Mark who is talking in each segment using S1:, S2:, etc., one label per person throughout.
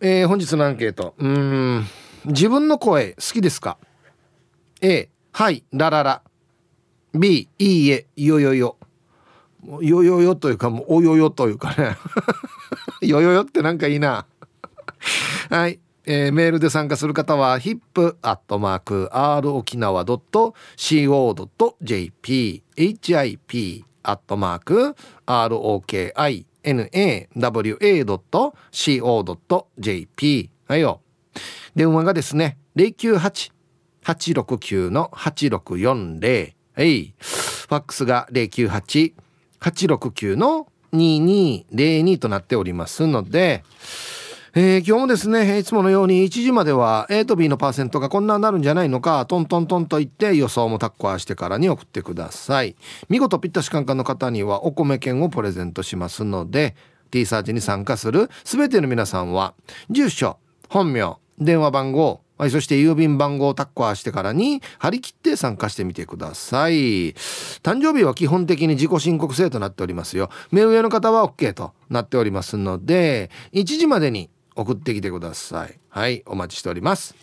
S1: えー、本日のアンケート。うん。自分の声好きですか？A はいラララ。B いいえよよよ。よよよというかもうおよよというかね。よよよってなんかいいな。はい。えー、メールで参加する方は hip.r 沖 nawa.co.jp はいよ。電話がですね098-869-8640はい。ファックスが098-869の2202となっておりますのでえー、今日もですねいつものように1時までは A と B のパーセントがこんなになるんじゃないのかトントントンと言って予想もタッコアしてからに送ってください見事ピッタシカンカンの方にはお米券をプレゼントしますので T サーチに参加する全ての皆さんは住所本名電話番号そして郵便番号をタッコアしてからに張り切って参加してみてください。誕生日は基本的に自己申告制となっておりますよ。目上の方は OK となっておりますので、1時までに送ってきてください。はいお待ちしております。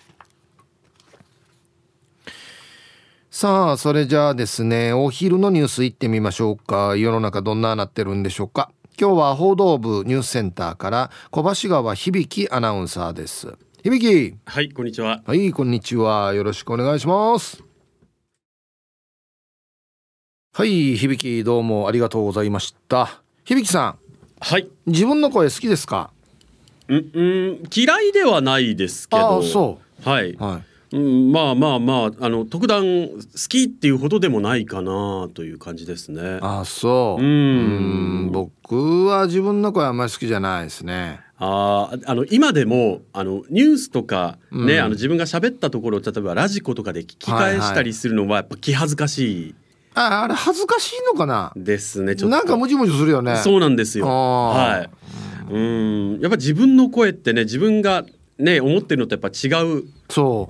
S1: さあそれじゃあですねお昼のニュースいってみましょうか。世の中どんななってるんでしょうか。今日は報道部ニュースセンターから小橋川響アナウンサーです。響。
S2: はいこんにちは。
S1: はいこんにちは。よろしくお願いします。はい響どうもありがとうございました。響さん。
S2: はい。
S1: 自分の声好きですか？
S2: うん、嫌いではないですけど
S1: そう。
S2: はい、はい、うん、まあまあまああの特段好きっていうほどでもないかなという感じですね。
S1: あそう。うん。僕は自分の声あんまり好きじゃないですね。
S2: ああの今でもあのニュースとかね、うん、あの自分が喋ったところを例えばラジコとかで聞き返したりするのはやっぱ気恥ずかしい、
S1: ああれ恥ずかしいのかな？
S2: ですね
S1: ちょっと。なんかムチムチするよね。
S2: そうなんですよ。はいうん。やっぱ自分の声ってね自分がね思ってるのとやっぱ違う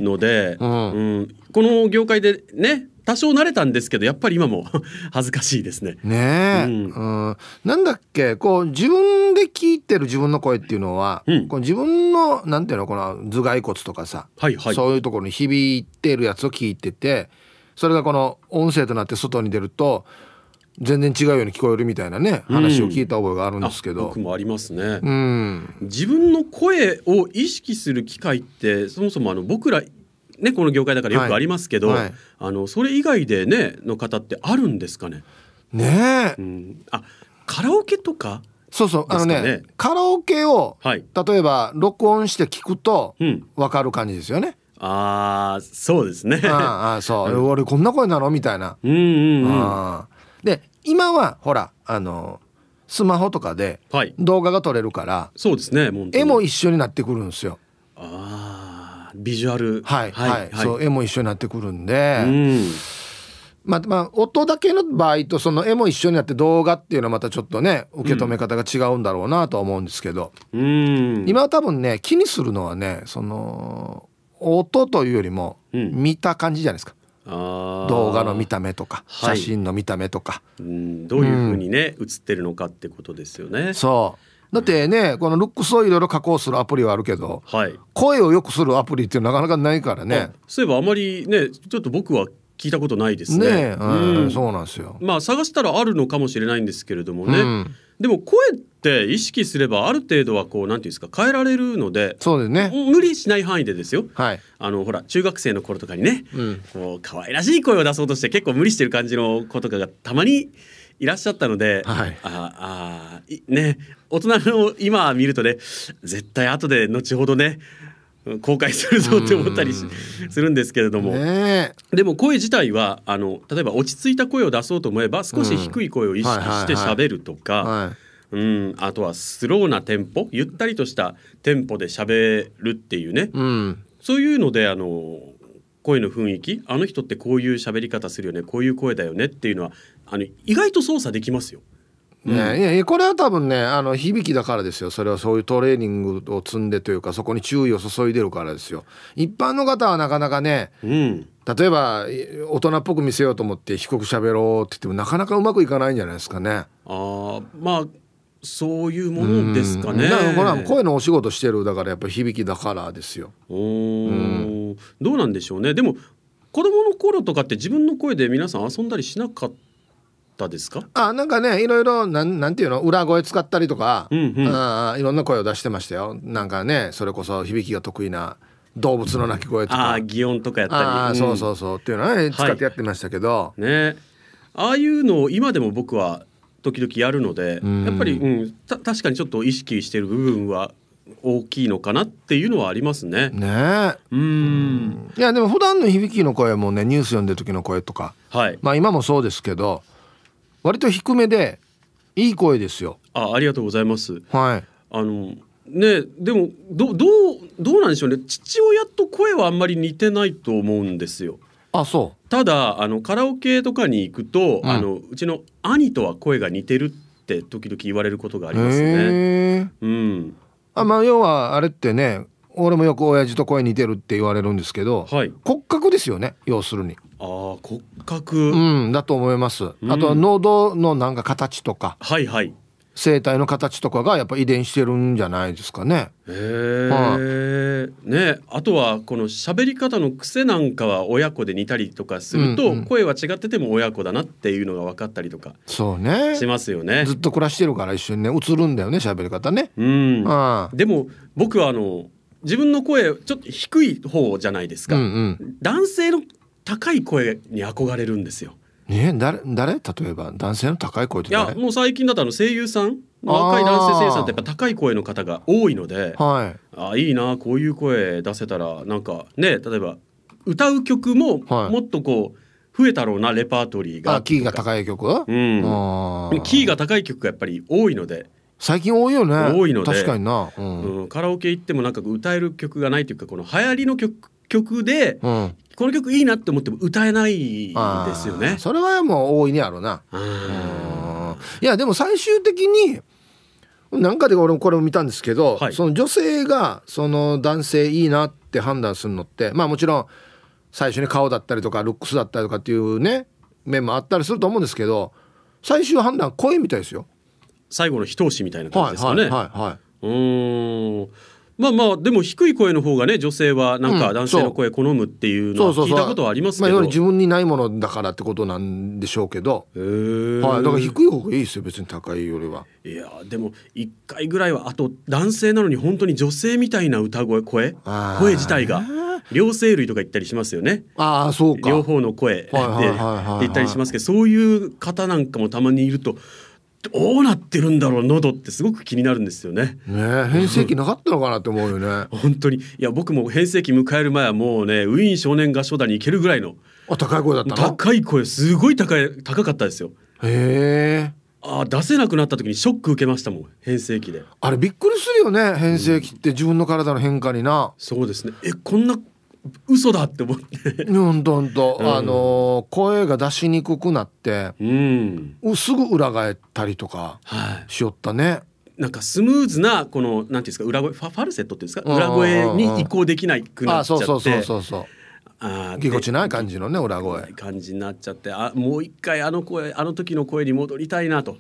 S2: のでう、うん、うん、この業界でね多少慣れたんですけどやっぱり今も 恥ずかしいですね。
S1: ねえ、うん、うん、なんだっけこう自分で聞いてる自分の声っていうのは、うん、こう自分のなんていうのこの頭蓋骨とかさ、はいはい、そういうところに響いてるやつを聞いててそれがこの音声となって外に出ると全然違うように聞こえるみたいなね話を聞いた覚えがあるんですけど、
S2: うん、僕もありますね、
S1: うん、
S2: 自分の声を意識する機会ってそもそもあの僕らねこの業界だからよくありますけど、はい。はい、あのそれ以外でねの方ってあるんですかね？
S1: ね
S2: え、うん、あカラオケとか
S1: そうそう、あのねカラオケを、はい、例えば録音して聞くと分かる感じですよね、
S2: ああそうですね。
S1: ああそう、俺こんな声なの？みたいな。
S2: うんうん、うん、
S1: で今はほらあのスマホとかで動画が撮れるから、は
S2: い、そうですね
S1: 絵も一緒になってくるんですよ。
S2: ああビジュアル。
S1: はい、はい、はい、そう絵も一緒になってくるんで。うん。まあ、まあ音だけの場合とその絵も一緒になって動画っていうのはまたちょっとね受け止め方が違うんだろうなとは思うんですけど、
S2: うん、
S1: 今は多分ね気にするのはねその音というよりも見た感じじゃないですか。動画の見た目とか写真の見た目とか、
S2: はい、うんどういうふうにね、うん、映ってるのかってことですよね。
S1: そう。だってねこのルックスをいろいろ加工するアプリはあるけど、
S2: はい、
S1: 声をよくするアプリってなかなかないからね。
S2: そういえばあまりねちょっと僕は聞いたことないです
S1: ね。ね、うん、うん、そうなんですよ。
S2: まあ探したらあるのかもしれないんですけれどもね。うん、でも声って意識すればある程度はこうなんていうんですか変えられるので
S1: そうですね。
S2: 無理しない範囲でですよ、
S1: はい、
S2: あのほら中学生の頃とかにね、うん、こう可愛らしい声を出そうとして結構無理してる感じの子とかがたまにいらっしゃったので、
S1: はい、
S2: ああね大人の今見るとね絶対後で後ほどね公開するぞって思ったりするんですけれども、
S1: ね、
S2: でも声自体はあの例えば落ち着いた声を出そうと思えば少し低い声を意識して喋るとか。うん、あとはスローなテンポゆったりとしたテンポで喋るっていうね、
S1: うん、
S2: そういうのであの声の雰囲気あの人ってこういう喋り方するよねこういう声だよねっていうのはあの意外と操作できますよ。
S1: ね、うん、いやこれは多分ねあの響きだからですよ。それはそういうトレーニングを積んでというかそこに注意を注いでるからですよ。一般の方はなかなかね、
S2: うん、
S1: 例えば大人っぽく見せようと思って低く喋ろうって言ってもなかなかうまくいかないんじゃないですかね。
S2: あまあそういうものですかね。
S1: だからこれは声のお仕事してるだからやっぱり響きだからですよ。
S2: うん、どうなんでしょうね。でも子供の頃とかって自分の声で皆さん遊んだりしなかったですか？
S1: あなんかねいろいろなんなんていうの？裏声使ったりとか、うんうん、あいろんな声を出してましたよ。なんかねそれこそ響きが得意な。動物の鳴き声とか、
S2: あ擬音とかやったり、
S1: あ、うん、そうそうそうっていうのはね使ってやってましたけど、
S2: はい、ね。ああいうのを今でも僕は時々やるので、やっぱり、うん、た確かにちょっと意識してる部分は大きいのかなっていうのはありますね。
S1: ね。うん。いやでも普段の響きの声もねニュース読んでる時の声とか、はい、まあ今もそうですけど割と低めでいい声ですよ。
S2: あありがとうございます。
S1: はい。
S2: あのねでもどどうどうなんでしょうね父親と声はあんまり似てないと思うんですよ。
S1: あそう
S2: ただあのカラオケとかに行くと、うん、あのうちの兄とは声が似てるって時々言われることがありますね。うん、
S1: あまあ要はあれってね俺もよく親父と声似てるって言われるんですけど、はい、骨格ですよね要するに。
S2: あ骨格
S1: うんだと思います。あとは喉のなんか形とか。
S2: はいはい。
S1: 生態の形とかがやっぱ遺伝してるんじゃないですかね。
S2: へえ、はあ、ねあとはこの喋り方の癖なんかは親子で似たりとかすると、うんうん、声は違ってても親子だなっていうのが分かったりとか
S1: そうね
S2: しますよね。
S1: ずっと暮らしてるから一緒にね映るんだよね喋り方ね。
S2: うん、はあ、でも僕はあの自分の声ちょっと低い方じゃないですか、うんうん、男性の高い声に憧れるんですよ。
S1: ね誰誰？例えば男性の高い声ってい
S2: やもう最近だとあの声優さん若い男性声優さんってやっぱ高い声の方が多いので、はい、あいいなこういう声出せたらなんかね例えば歌う曲ももっとこう増えたろうなレパートリーが
S1: あキーが高い曲、
S2: うん、キーが高い曲がやっぱり多いので。
S1: 最近多いよね。
S2: 多いので。
S1: 確かにな、
S2: うん、うん、カラオケ行ってもなんか歌える曲がないというかこの流行りの曲曲で、うん、この曲いいなって思っても歌えないですよね。
S1: それはもう大いにあるな。いやでも最終的になんかで俺もこれを見たんですけど、はい、その女性がその男性いいなって判断するのってまあもちろん最初に顔だったりとかルックスだったりとかっていうね面もあったりすると思うんですけど最終判断声みたいですよ。
S2: 最後の一押しみたいな感じですかね。はいはいはい、はい、
S1: うん
S2: まあまあでも低い声の方がね女性はなんか男性の声好むっていうのは聞いたことはありますけど、
S1: まあ、自分にないものだからってことなんでしょうけど、はい、だから低い方がいいですよ別に高いよりは。
S2: いやでも一回ぐらいはあと男性なのに本当に女性みたいな歌声声声自体が。両声類とか言ったりしますよね。
S1: ああそうか。
S2: 両方の声で言ったりしますけど、そういう方なんかもたまにいると、どうなってるんだろう喉ってすごく気になるんですよね。
S1: ね変声期なかったのかなって思うよね。
S2: 本当にいや僕も変声期迎える前はもうねウィーン少年合唱団に行けるぐらいの
S1: あ高い声だった
S2: 高い声すごい高い高かったですよ。
S1: へえ。
S2: あ出せなくなった時にショック受けましたもん変声期で
S1: あれびっくりするよね変声期って自分の体の変化にな、
S2: そうですねえこんな嘘だって思って。
S1: ほんとほん。と、あの声が出しにくくなって、
S2: うん、
S1: すぐ裏返ったりとかしよったね、はい
S2: なんかスムーズなこのなんていうんですか裏声ファファルセットっていうんですか？裏声に移行できないくなっちゃって。そうそうそうそう。
S1: あぎこちない感じのね裏声。
S2: 感じになっちゃってあもう一回あの声あの時の声に戻りたいなと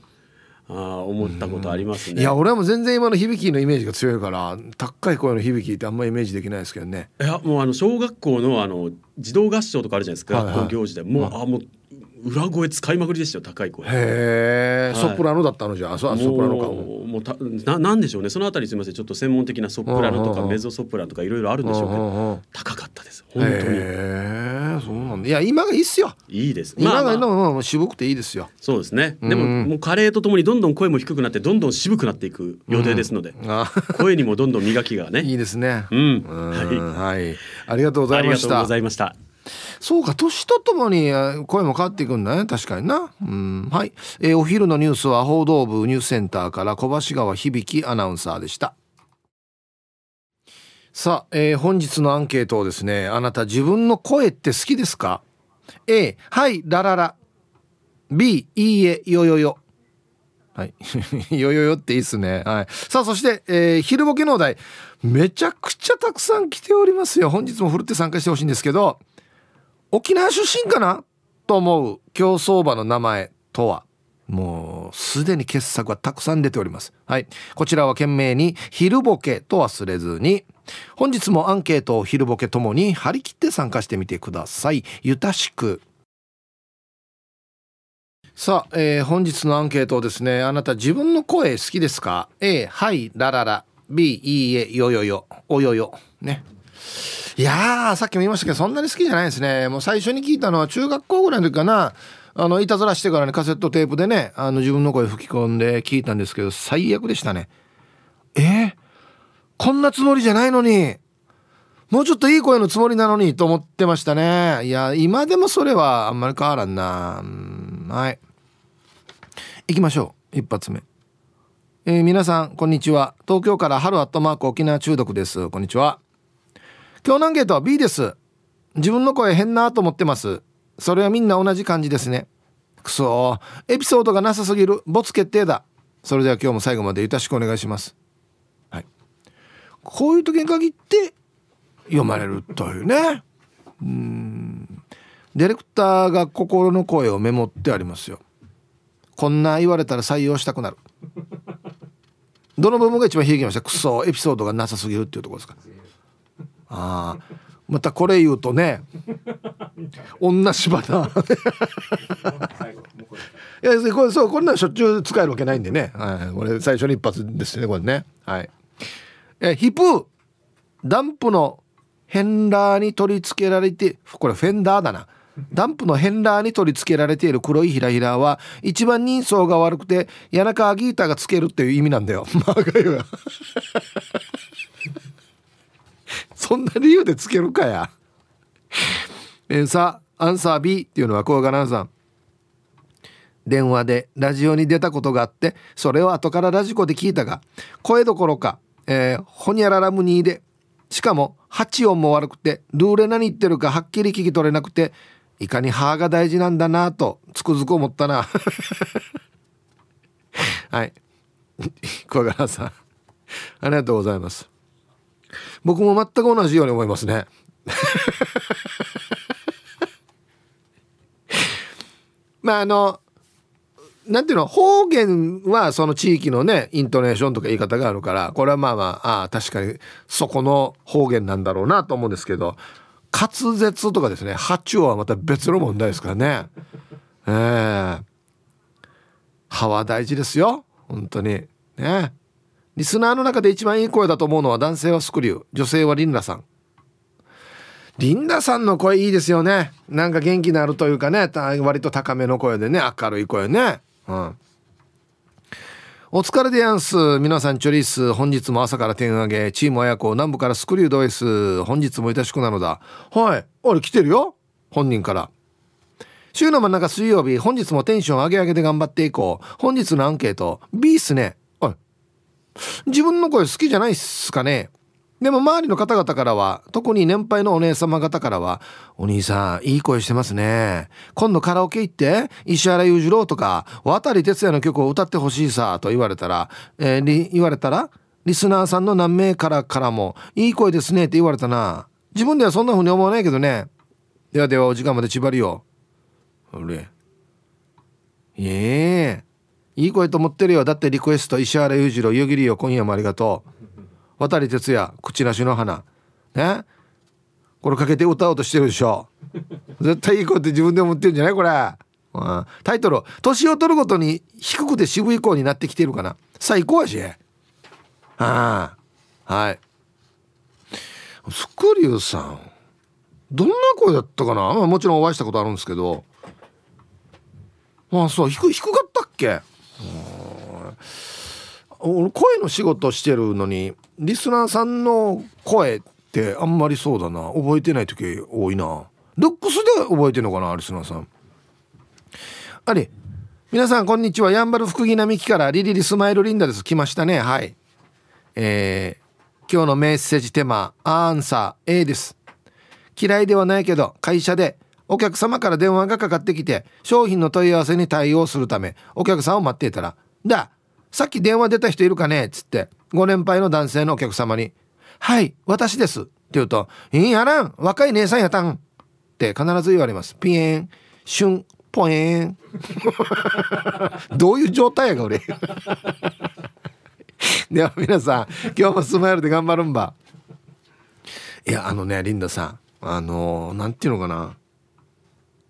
S2: あ思ったことありますね。
S1: いや俺はもう全然今の響きのイメージが強いから高い声の響きってあんまりイメージできないですけどね。
S2: いやもうあの小学校のあの児童合唱とかあるじゃないですか、はいはい、学校行事でもう、あもう裏声使いまくりでしたよ高い声。へ
S1: え、はい、ソプラノだったのじゃあそソプラノかも。
S2: もうたななんでしょうね。そのあたりすみません。ちょっと専門的なソプラノとかメゾソプラノとかいろいろあるんでしょうけど高かったです本当に。へ
S1: えそうなんだ。いや今がいいっすよ。
S2: いいです。
S1: 今がの、まあ、渋くていいですよ。
S2: そうですね。でももう加齢とともにどんどん声も低くなってどんどん渋くなっていく予定ですので、声にもどんどん磨きがね。
S1: いいですね。
S2: うん
S1: はい、はい、ありがとうございました。ありがとう
S2: ございました
S1: そうか年とともに声も変わっていくんだね確かになうんはい、えー、お昼のニュースは報道部ニュースセンターから小橋川響アナウンサーでしたさあ、えー、本日のアンケートをですねあなた自分の声って好きですか？A はいラララ B いいえよよよはい。よよよっていいっすね。はい。さあ、そして、えー、昼ボケのお題。めちゃくちゃたくさん来ておりますよ。本日もふるって参加してほしいんですけど、沖縄出身かなと思う競走馬の名前とは。もうすでに傑作はたくさん出ております。はい。こちらは懸命に昼ボケと忘れずに。本日もアンケートを昼ボケともに張り切って参加してみてください。ゆたしく。さあ、えー、本日のアンケートをですねあなた自分の声好きですか？A はいラララ。B いいえよよよ。およよ。ね。いやーさっきも言いましたけどそんなに好きじゃないですね。もう最初に聞いたのは中学校ぐらいの時かな。あのいたずらしてからねカセットテープでねあの自分の声吹き込んで聞いたんですけど最悪でしたね。えー、こんなつもりじゃないのにもうちょっといい声のつもりなのにと思ってましたね。いや今でもそれはあんまり変わらんな。んはい。行きましょう。一発目。えー、皆さんこんにちは。東京から春アットマーク沖縄中毒です。こんにちは。今日のアンケートは B です。自分の声変なと思ってます。それはみんな同じ感じですね。くそエピソードがなさすぎる。没決定だ。それでは今日も最後までよろしくお願いします。はい。こういう時に限って読まれるというね。うん。ディレクターが心の声をメモってありますよ。こんな言われたら採用したくなる。どの部分が一番響きました？クソ。エピソードがなさすぎるっていうとこですか？ああまたこれ言うとね女芝だ。いやこれそうこんなんしょっちゅう使えるわけないんでね、はい、これ最初に一発ですねこれね。はい。えヒプダンプのヘンラーに取り付けられてこれフェンダーだな。ダンプのヘンラーに取り付けられている黒いひらひらは一番人相が悪くて谷中ギーターがつけるっていう意味なんだよ。そんな理由でつけるかや。えー、さあアンサー B っていうのは小川さん電話でラジオに出たことがあってそれを後からラジコで聞いたが声どころか、えー、ほにゃららむにでしかも8音も悪くてルーレ何言ってるかはっきり聞き取れなくていかに歯が大事なんだなとつくづく思ったな。はい。小川さんありがとうございます。僕も全く同じように思いますね。まああのなんていうの？方言はその地域のねイントネーションとか言い方があるからこれはまあまあああ確かにそこの方言なんだろうなと思うんですけど滑舌とかですね波長はまた別の問題ですからね。ええ。ー、歯は大事ですよ本当に。ね。リスナーの中で一番いい声だと思うのは男性はスクリュー女性はリンダさんリンダさんの声いいですよねなんか元気のあるというかね割と高めの声でね明るい声ねうんお疲れでやんす。皆さん、チョリース。本日も朝から点上げ。チーム親子、南部からスクリュード S。本日もいたしくなのだ。はい。あれ、来てるよ。本人から。週の真ん中水曜日、本日もテンション上げ上げで頑張っていこう。本日のアンケート、B っすね。自分の声好きじゃないっすかね。でも周りの方々からは特に年配のお姉様方からは「お兄さんいい声してますね。今度カラオケ行って石原裕次郎とか渡哲也の曲を歌ってほしいさ」と言われたら、えー、言われたらリスナーさんの何名からからも「いい声ですね」って言われたな。自分ではそんな風に思わないけどね。ではではお時間まで縛りよ。うれ。いえ。いい声と思ってるよ。だってリクエスト石原裕次郎湯切りよ今夜もありがとう。渡哲也口なしの花。ね？これかけて歌おうとしてるでしょ。絶対いい声って自分で思ってるんじゃない？これ、うん、タイトル年を取るごとに低くて渋い声になってきてるかな。最高やし。ああはい。スクリューさんどんな声だったかな、まあ、もちろんお会いしたことあるんですけど。まあそう低低かったっけ？俺声の仕事してるのにリスナーさんの声ってあんまりそうだな。覚えてない時多いな。ルックスで覚えてんのかなリスナーさん。あれ。皆さんこんにちは。やんばる福木並木からリリリスマイルリンダです。来ましたね。はい。えー、今日のメッセージテーマアンサー A です。嫌いではないけど会社でお客様から電話がかかってきて商品の問い合わせに対応するためお客さんを待っていたら「ださっき電話出た人いるかね?」っつってご年配の男性のお客様に「はい私です」って言うと「いいやらん若い姉さんやたん」って必ず言われます。ピエンシュンポエン。どういう状態やが俺。では皆さん今日もスマイルで頑張るんば。いやあのねリンダさんあの何て言うのかな。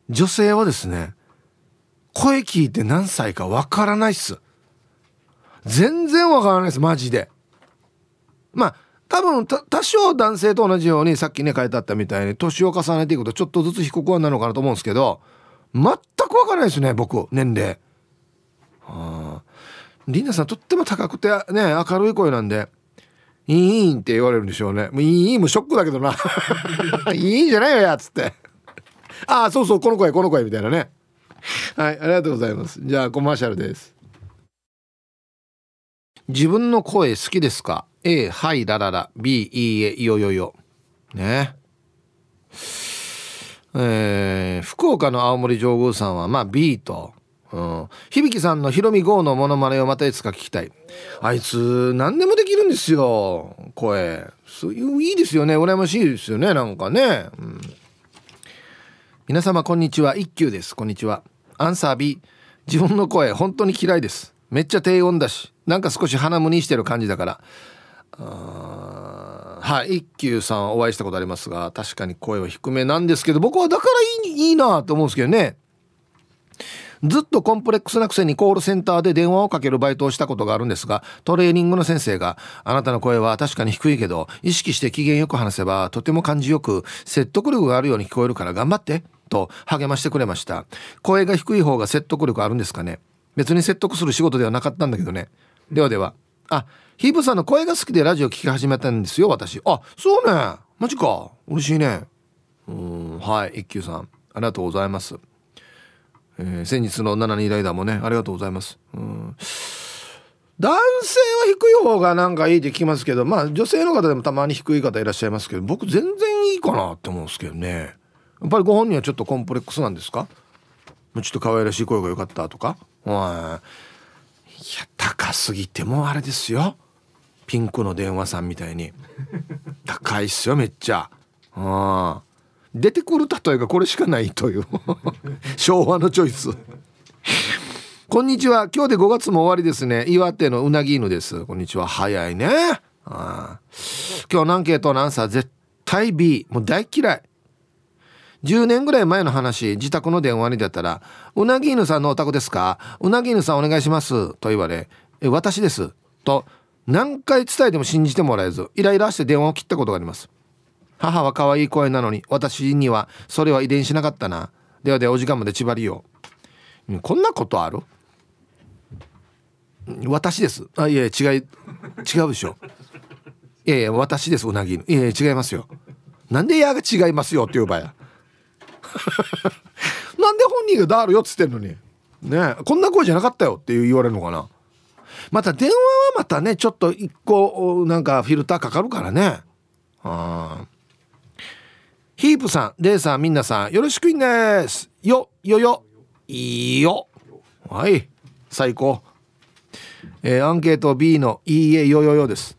S1: 女性はですね声聞いて何歳かわからないっす。全然わからないですマジで。まあ多分多少男性と同じようにさっきね書いてあったみたいに年を重ねていくとちょっとずつ低くはなのかなと思うんですけど全くわからないですね僕年齢。はあリンナさんとっても高くてね明るい声なんで「いいん」って言われるんでしょうね。もういいもショックだけどな。いいんじゃないよやっつって。ああそうそうこの声この声みたいなね。はいありがとうございます。じゃあコマーシャルです。自分の声好きですか？A はいラララ。B いいえよよよ。ね。えー、福岡の青森上宮さんはまあ B と、うん、響さんのひろみ号のモノマネをまたいつか聞きたい。あいつ何でもできるんですよ声。そういういいですよね。羨ましいですよねなんかね、うん、皆様こんにちは。一休です。こんにちは。アンサー B 自分の声本当に嫌いです。めっちゃ低音だしなんか少し鼻むにしてる感じだから。はい。一休さんお会いしたことありますが確かに声は低めなんですけど僕はだからいいいいなと思うんですけどね。ずっとコンプレックスなくせにコールセンターで電話をかけるバイトをしたことがあるんですがトレーニングの先生があなたの声は確かに低いけど意識して機嫌よく話せばとても感じよく説得力があるように聞こえるから頑張って。と励ましてくれました。声が低い方が説得力あるんですかね。別に説得する仕事ではなかったんだけどね。ではでは。あヒープさんの声が好きでラジオ聞き始めたんですよ私。あそうね。マジか。嬉しいね。うんはい一休さん。ありがとうございます、えー、先日の72ライダーもねありがとうございます。うん。男性は低い方がなんかいいって聞きますけどまあ女性の方でもたまに低い方いらっしゃいますけど僕全然いいかなって思うんですけどね。やっぱりご本人はちょっとコンプレックスなんですか？ちょっと可愛らしい声が良かったとか？はい。や高すぎてもあれですよ。ピンクの電話さんみたいに。高いっすよめっちゃ。あ出てくる例えがこれしかないという。昭和のチョイス。こんにちは。今日で5月も終わりですね。岩手のうなぎ犬です。こんにちは。早いね。あ今日のアンケートのアンサー絶対 B もう大嫌い。10年ぐらい前の話自宅の電話に出たら「うなぎ犬さんのお宅ですか？うなぎ犬さんお願いします」と言われ「え私です」と何回伝えても信じてもらえずイライラして電話を切ったことがあります。母は可愛い声なのに私にはそれは遺伝しなかったな。ではではお時間まで縛りようこんなことある私ですあいや違い違うでしょいやいや私ですうなぎいやいや違いますよなんで「や」が違いますよって言う場合や。なんで本人が「だるよ」っつってんのに。ねこんな声じゃなかったよって言われるのかな。また電話はまたねちょっと一個なんかフィルターかかるからね。あヒープさんレイさんみんなさんよろしくいんです。よよよ。いいよ。はい。最高。えー、アンケート B の「いいえよよよ」です。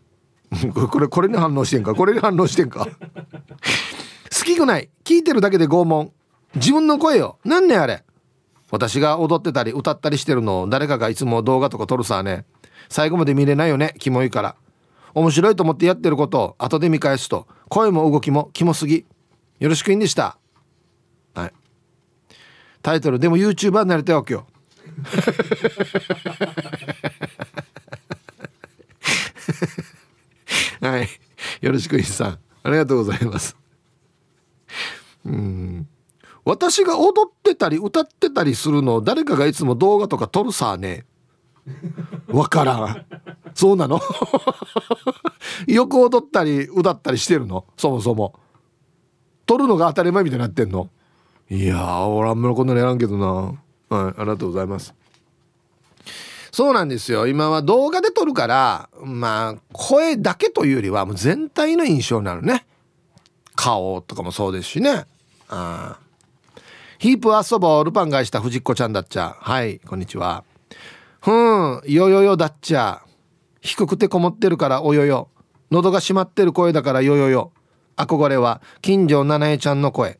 S1: これこれに反応してんかこれに反応してんか。好きくない。聞いてるだけで拷問。自分の声よ。なんねあれ。私が踊ってたり歌ったりしてるのを誰かがいつも動画とか撮るさね。最後まで見れないよね。キモいから。面白いと思ってやってることを後で見返すと声も動きもキモすぎ。よろしくいいんでした。はい。タイトルでも YouTuber になりたいわけよ。はい。よろしくいいさん。ありがとうございます。うん。私が踊ってたり歌ってたりするのを誰かがいつも動画とか撮るさね。わからん。そうなの？よく踊ったり歌ったりしてるの？そもそも。撮るのが当たり前みたいになってんの？いやー俺あんまりこんなのやらんけどな。はいありがとうございます。そうなんですよ。今は動画で撮るからまあ声だけというよりはもう全体の印象になるね。顔とかもそうですしね。あヒープ遊ぼうルパン返した藤子ちゃんだっちゃ。はいこんにちは。ふんよよよだっちゃ。低くてこもってるからおよよ。喉が閉まってる声だからよよよ。憧れは近所七重ちゃんの声。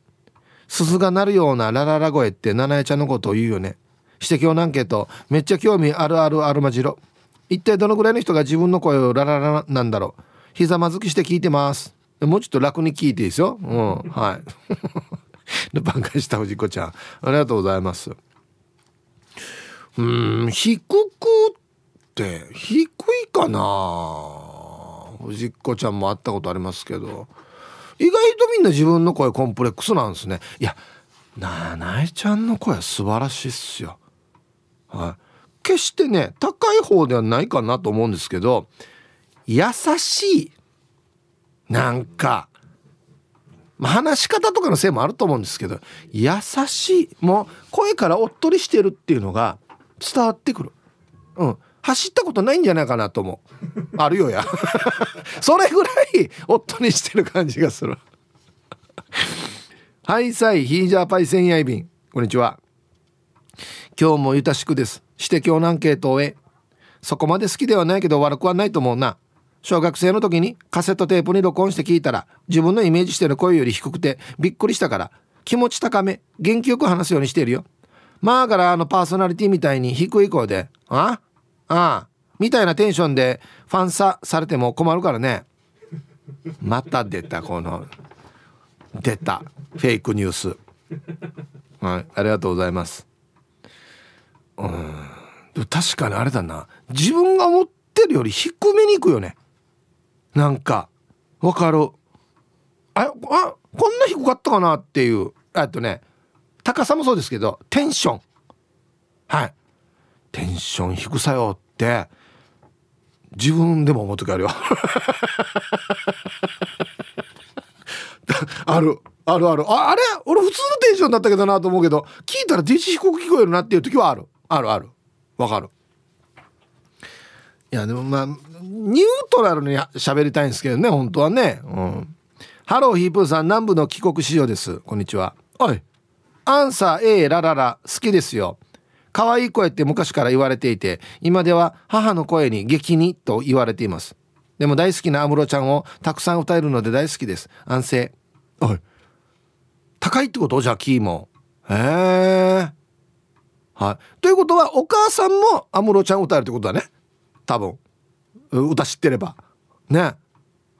S1: 鈴が鳴るようなラララ声って七重ちゃんのことを言うよね。指摘をアンケートめっちゃ興味あるあるあるまじろ。一体どのぐらいの人が自分の声をラララなんだろう。ひざまずきして聞いてます。もうちょっと楽に聞いていいですよ。うんはい。ルパン返した藤子ちゃん。ありがとうございます。うん低くって低いかな。藤子ちゃんも会ったことありますけど。意外とみんな自分の声コンプレックスなんですね。いやななえちゃんの声は素晴らしいっすよ。はい。決してね高い方ではないかなと思うんですけど優しい。なんか、まあ、話し方とかのせいもあると思うんですけど優しいもう声からおっとりしてるっていうのが伝わってくる。うん。走ったことないんじゃないかなと思う。あるよや。それぐらいおっとりしてる感じがする。はいさいヒージャーパイセンヤイビンこんにちは。今日もゆたしくです。指摘をアンケートを終えそこまで好きではないけど悪くはないと思うな。小学生の時にカセットテープに録音して聞いたら自分のイメージしてる声より低くてびっくりしたから気持ち高め元気よく話すようにしているよ。まあからあのパーソナリティみたいに低い声で「あああみたいなテンションでファンサされても困るからね。また出たこの出たフェイクニュース。はいありがとうございます。うん確かにあれだな。自分が思ってるより低めに行くよね。なんかわかる。ああこんな低かったかなっていう。あとね高さもそうですけどテンション。はい。テンション低さよって自分でも思う時あるよ。あるあるある。ああれ俺普通のテンションだったけどなと思うけど聞いたらデジ低く聞こえるなっていう時はある。あるある。わかる。いやでもまあニュートラルに喋りたいんですけどね本当はね。うん。ハローヒープーさん南部の帰国子女です。こんにちは。おい。アンサー A ラララ好きですよ。可愛い声って昔から言われていて今では母の声に激にと言われています。でも大好きな安室ちゃんをたくさん歌えるので大好きです。安静。おい。高いってこと？じゃあキーも。へえ。はい。ということはお母さんも安室ちゃん歌えるってことだね。多分。歌知ってれば。ね。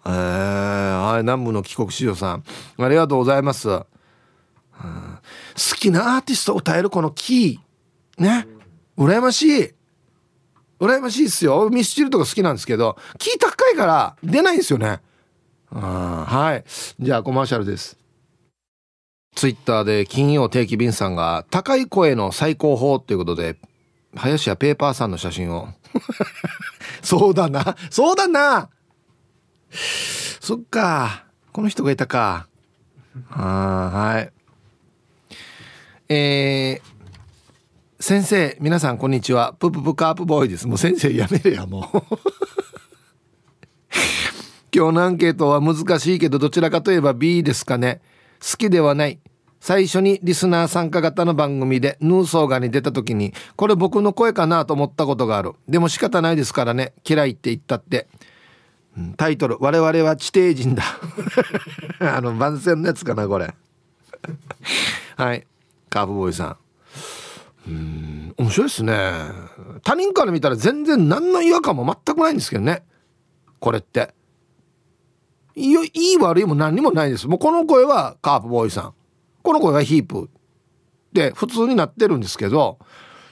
S1: えー、はい南部の帰国子女さん。ありがとうございます、うん、好きなアーティストを歌えるこのキー。ね。羨ましい。羨ましいっすよ。ミスチルとか好きなんですけどキー高いから出ないんですよね。はい。じゃあコマーシャルです。ツイッターで金曜定期便さんが高い声の最高峰ということで林家ペーパーさんの写真を。そうだな。そうだな。そっか。この人がいたか。あはい。えー、先生皆さんこんにちは。プププカープボーイです。もう先生やめるやもう。今日のアンケートは難しいけどどちらかといえば B ですかね。好きではない。最初にリスナー参加型の番組でヌーソーガに出た時にこれ僕の声かなと思ったことがある。でも仕方ないですからね嫌いって言ったって。タイトル「我々は地底人だ」あの番宣のやつかなこれ。はい。カーブボーイさん。うん面白いですね。他人から見たら全然何の違和感も全くないんですけどね。これって。いい悪いも何にもないです。もうこの声はカープボーイさん。この声がヒープで普通になってるんですけど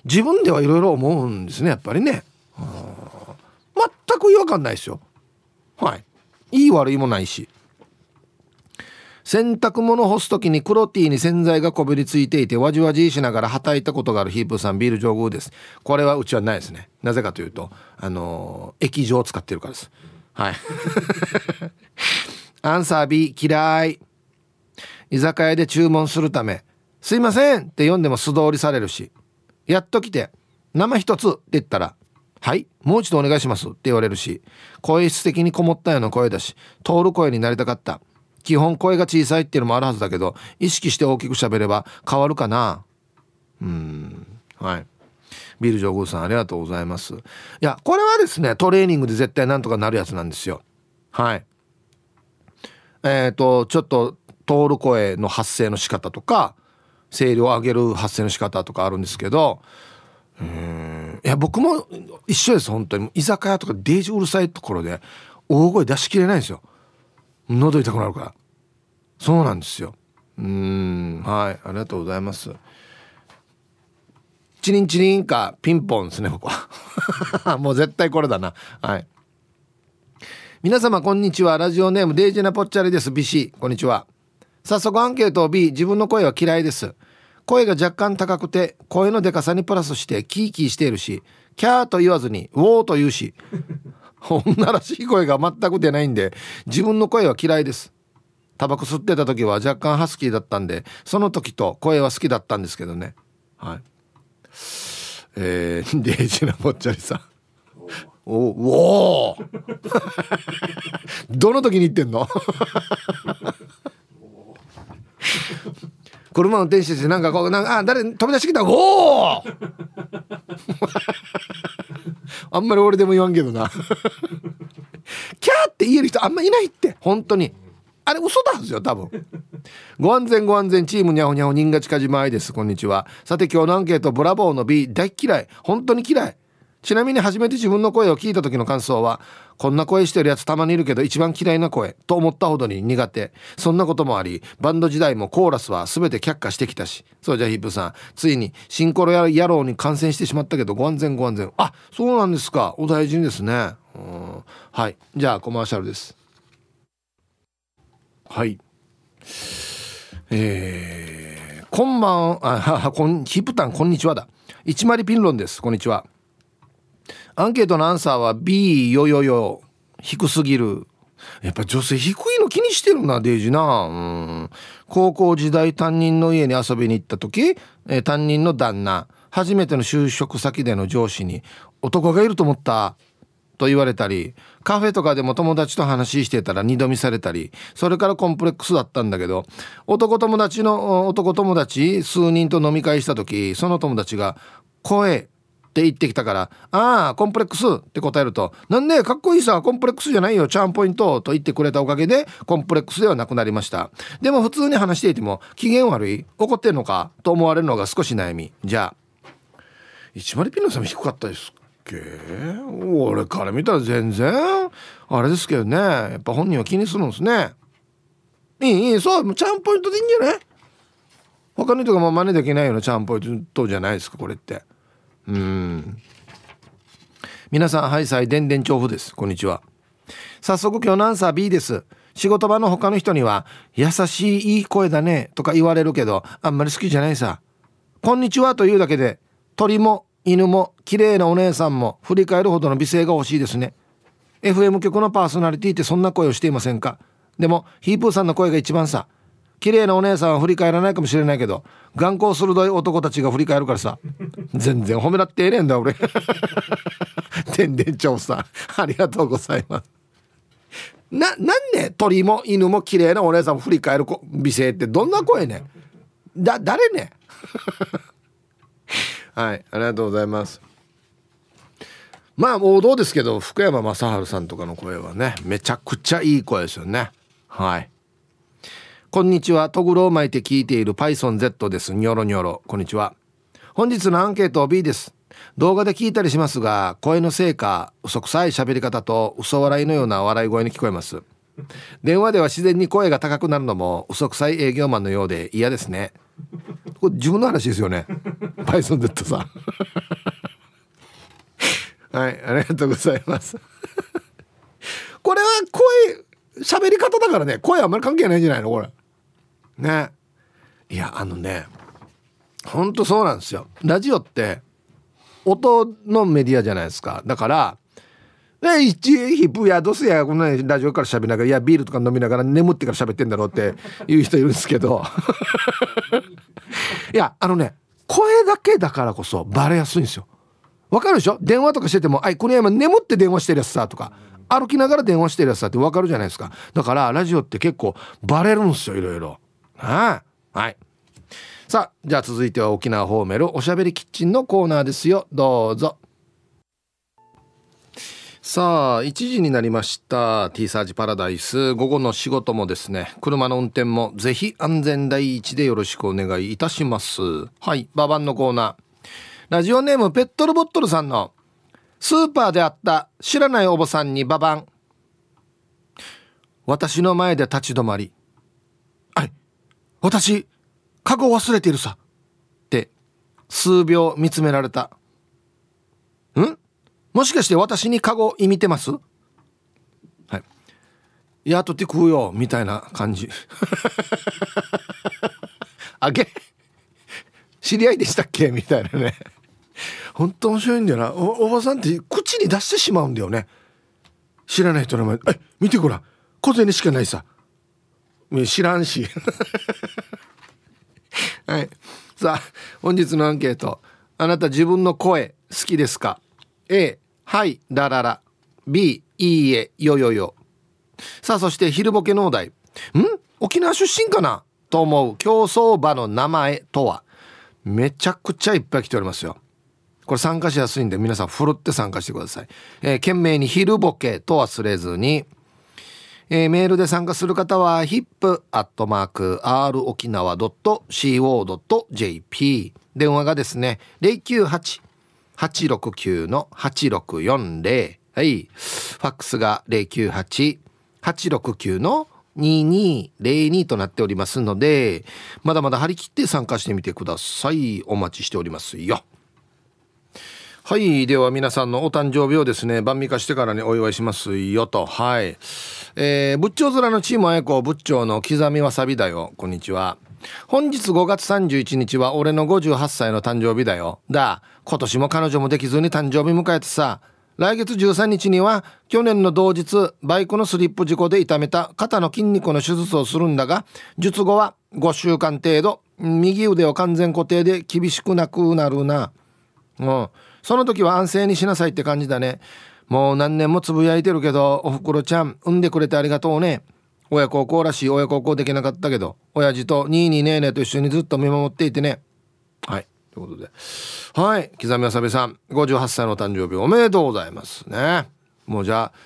S1: 自分ではいろいろ思うんですねやっぱりね。全く違和感ないですよ。はい。いい悪いもないし。洗濯物干す時に黒 T に洗剤がこびりついていてわじわじしながらはたいたことがあるヒープさんビール上宮です。これはうちはないですね。なぜかというとあのー、液状を使ってるからです。はい。アンサー B 嫌い。居酒屋で注文するため「すいません」って読んでも素通りされるしやっと来て「生一つ」って言ったら「はいもう一度お願いします」って言われるし声質的にこもったような声だし通る声になりたかった。基本声が小さいっていうのもあるはずだけど意識して大きく喋れば変わるかな。うんはい。ビル・ジョーグーさんありがとうございます。いやこれはですねトレーニングで絶対なんとかなるやつなんですよ。はい。えっ、ー、とちょっと通る声の発声の仕方とか声量を上げる発声の仕方とかあるんですけどうんいや僕も一緒です本当に。居酒屋とかデージうるさいところで大声出しきれないんですよ。喉痛くなるから。そうなんですよ。うん。はい。ありがとうございます。チリンチリンかピンポンですねここは。もう絶対これだな。はい。皆様こんにちは。ラジオネームデイジェナポッチャリです。BC こんにちは。早速アンケートを B 自分の声は嫌いです。声が若干高くて声のでかさにプラスしてキーキーしているしキャーと言わずにウォーと言うし女らしい声が全く出ないんで自分の声は嫌いです。タバコ吸ってた時は若干ハスキーだったんでその時と声は好きだったんですけどね。はい。えー、デイジナぽっちゃりさん。おお どの時に言ってんの？車運転しててなんかこうなんかあ誰飛び出してきたおお あんまり俺でも言わんけどな。キャーって言える人あんまいないって。本当に。あれ嘘だはずよ多分。ご安全ご安全チームにゃほにゃほ人が近島愛です。こんにちは。さて今日のアンケートブラボーの B 大嫌い。本当に嫌い。ちなみに初めて自分の声を聞いた時の感想はこんな声してるやつたまにいるけど一番嫌いな声と思ったほどに苦手。そんなこともありバンド時代もコーラスは全て却下してきたし。そうじゃヒップさんついにシンコロ野郎に感染してしまったけどご安全ご安全。あそうなんですか。お大事にですね。うん。はい。じゃあコマーシャルです。はい。えー、こんばんあ こんヒップタンこんにちはだ。一丸ピンロンです。こんにちは。アンケートのアンサーは B よよよ低すぎる。やっぱ女性低いの気にしてるなデイジな。うん。高校時代担任の家に遊びに行った時、え、担任の旦那。初めての就職先での上司に男がいると思った。と言われたりカフェとかでも友達と話してたら二度見されたりそれからコンプレックスだったんだけど男友達の男友達数人と飲み会した時その友達が「声って言ってきたから、ああ、コンプレックスって答えると、なんでかっこいいさ、コンプレックスじゃないよ、チャームポイントと言ってくれたおかげで、コンプレックスではなくなりました。でも普通に話していても、機嫌悪い怒ってんのかと思われるのが少し悩み。じゃあ、1割ピノさん低かったですっけ？俺から見たら全然、あれですけどね、やっぱ本人は気にするんですね。いい、いい、そう、チャームポイントでいいんじゃない？他の人がまあ真似できないようなチャームポイントじゃないですか、これって。うん。皆さんハイサイでんでん調布です。こんにちは。早速今日のアンサー B です。仕事場の他の人には優しいいい声だねとか言われるけどあんまり好きじゃないさ。こんにちはというだけで鳥も犬も綺麗なお姉さんも振り返るほどの美声が欲しいですね。FM 局のパーソナリティってそんな声をしていませんか？でもヒープーさんの声が一番さ。綺麗なお姉さんは振り返らないかもしれないけど眼光鋭い男たちが振り返るからさ全然褒めらってええねんだ俺。天然調査。ありがとうございます。ななんね鳥も犬も綺麗なお姉さんを振り返る美声って。どんな声ねだ誰ね はいありがとうございます。まあ王道ですけど福山雅治さんとかの声はねめちゃくちゃいい声ですよね。はい。こんにちは。トグロを巻いて聞いている PythonZ です。ニョロニョロ。こんにちは。本日のアンケート B です。動画で聞いたりしますが、声のせいか、嘘くさい喋り方と嘘笑いのような笑い声に聞こえます。電話では自然に声が高くなるのも嘘くさい営業マンのようで嫌ですね。これ自分の話ですよね。PythonZ さん。はい、ありがとうございます。これは声、喋り方だからね、声あんまり関係ないんじゃないの？これ。ね。いやあのねほんとそうなんですよ。ラジオって音のメディアじゃないですか。だからで一ヒップやどうせやこんなラジオから喋りながらいやビールとか飲みながら眠ってから喋ってんだろうって いう人いるんですけど。いやあのね声だけだからこそバレやすいんですよ。わかるでしょ？電話とかしてても「あいこの山眠って電話してるやつさ」とか歩きながら電話してるやつさってわかるじゃないですか。だからラジオって結構バレるんですよいろいろああはい。さあじゃあ続いては沖縄ホーメルおしゃべりキッチンのコーナーですよ。どうぞ。さあ1時になりました。T サージパラダイス。午後の仕事もですね車の運転もぜひ安全第一でよろしくお願いいたします。はいババンのコーナー。ラジオネームペットルボットルさんのスーパーで会った知らないおばさんにババン私の前で立ち止まり私カゴ忘れてるさって数秒見つめられたん？もしかして私にカゴ意味てます？はい。いや、とって食うよ、みたいな感じ。あげ知り合いでしたっけ？みたいなね。本当面白いんだよなお。おばさんって口に出してしまうんだよね。知らない人の前え、見てごらん。小銭しかないさ。知らんし。はい。さあ、本日のアンケート。あなた自分の声好きですか ?A、はいラララ B いいえよよよ。さあそして昼ボケ農大ん？沖縄出身かな？と思う競走馬の名前とは？めちゃくちゃいっぱい来ておりますよ。これ参加しやすいんで皆さんふるって参加してください、えー、懸命に昼ボケと忘れずに。えー、メールで参加する方は hip.r 沖縄 .co.jp 電話がですね098-869-8640はい。ファックスが098-869の2202となっておりますので、まだまだ張り切って参加してみてください。お待ちしておりますよ。はい。では皆さんのお誕生日をですね、晩味化してからにお祝いしますよと。はい。えー、仏頂面のチームあやこ仏頂の刻みわさびだよ。こんにちは。本日5月31日は俺の58歳の誕生日だよ。だ、今年も彼女もできずに誕生日迎えてさ、来月13日には去年の同日バイクのスリップ事故で痛めた肩の筋肉の手術をするんだが術後は5週間程度右腕を完全固定で厳しくなくなるなうんその時は安静にしなさいって感じだね。もう何年もつぶやいてるけどおふくろちゃん産んでくれてありがとうね。親孝行らしい親孝行できなかったけど親父とニーニーネーネーと一緒にずっと見守っていてね。はい。ということで。はい。刻みわさびさん58歳の誕生日おめでとうございますね。もうじゃあ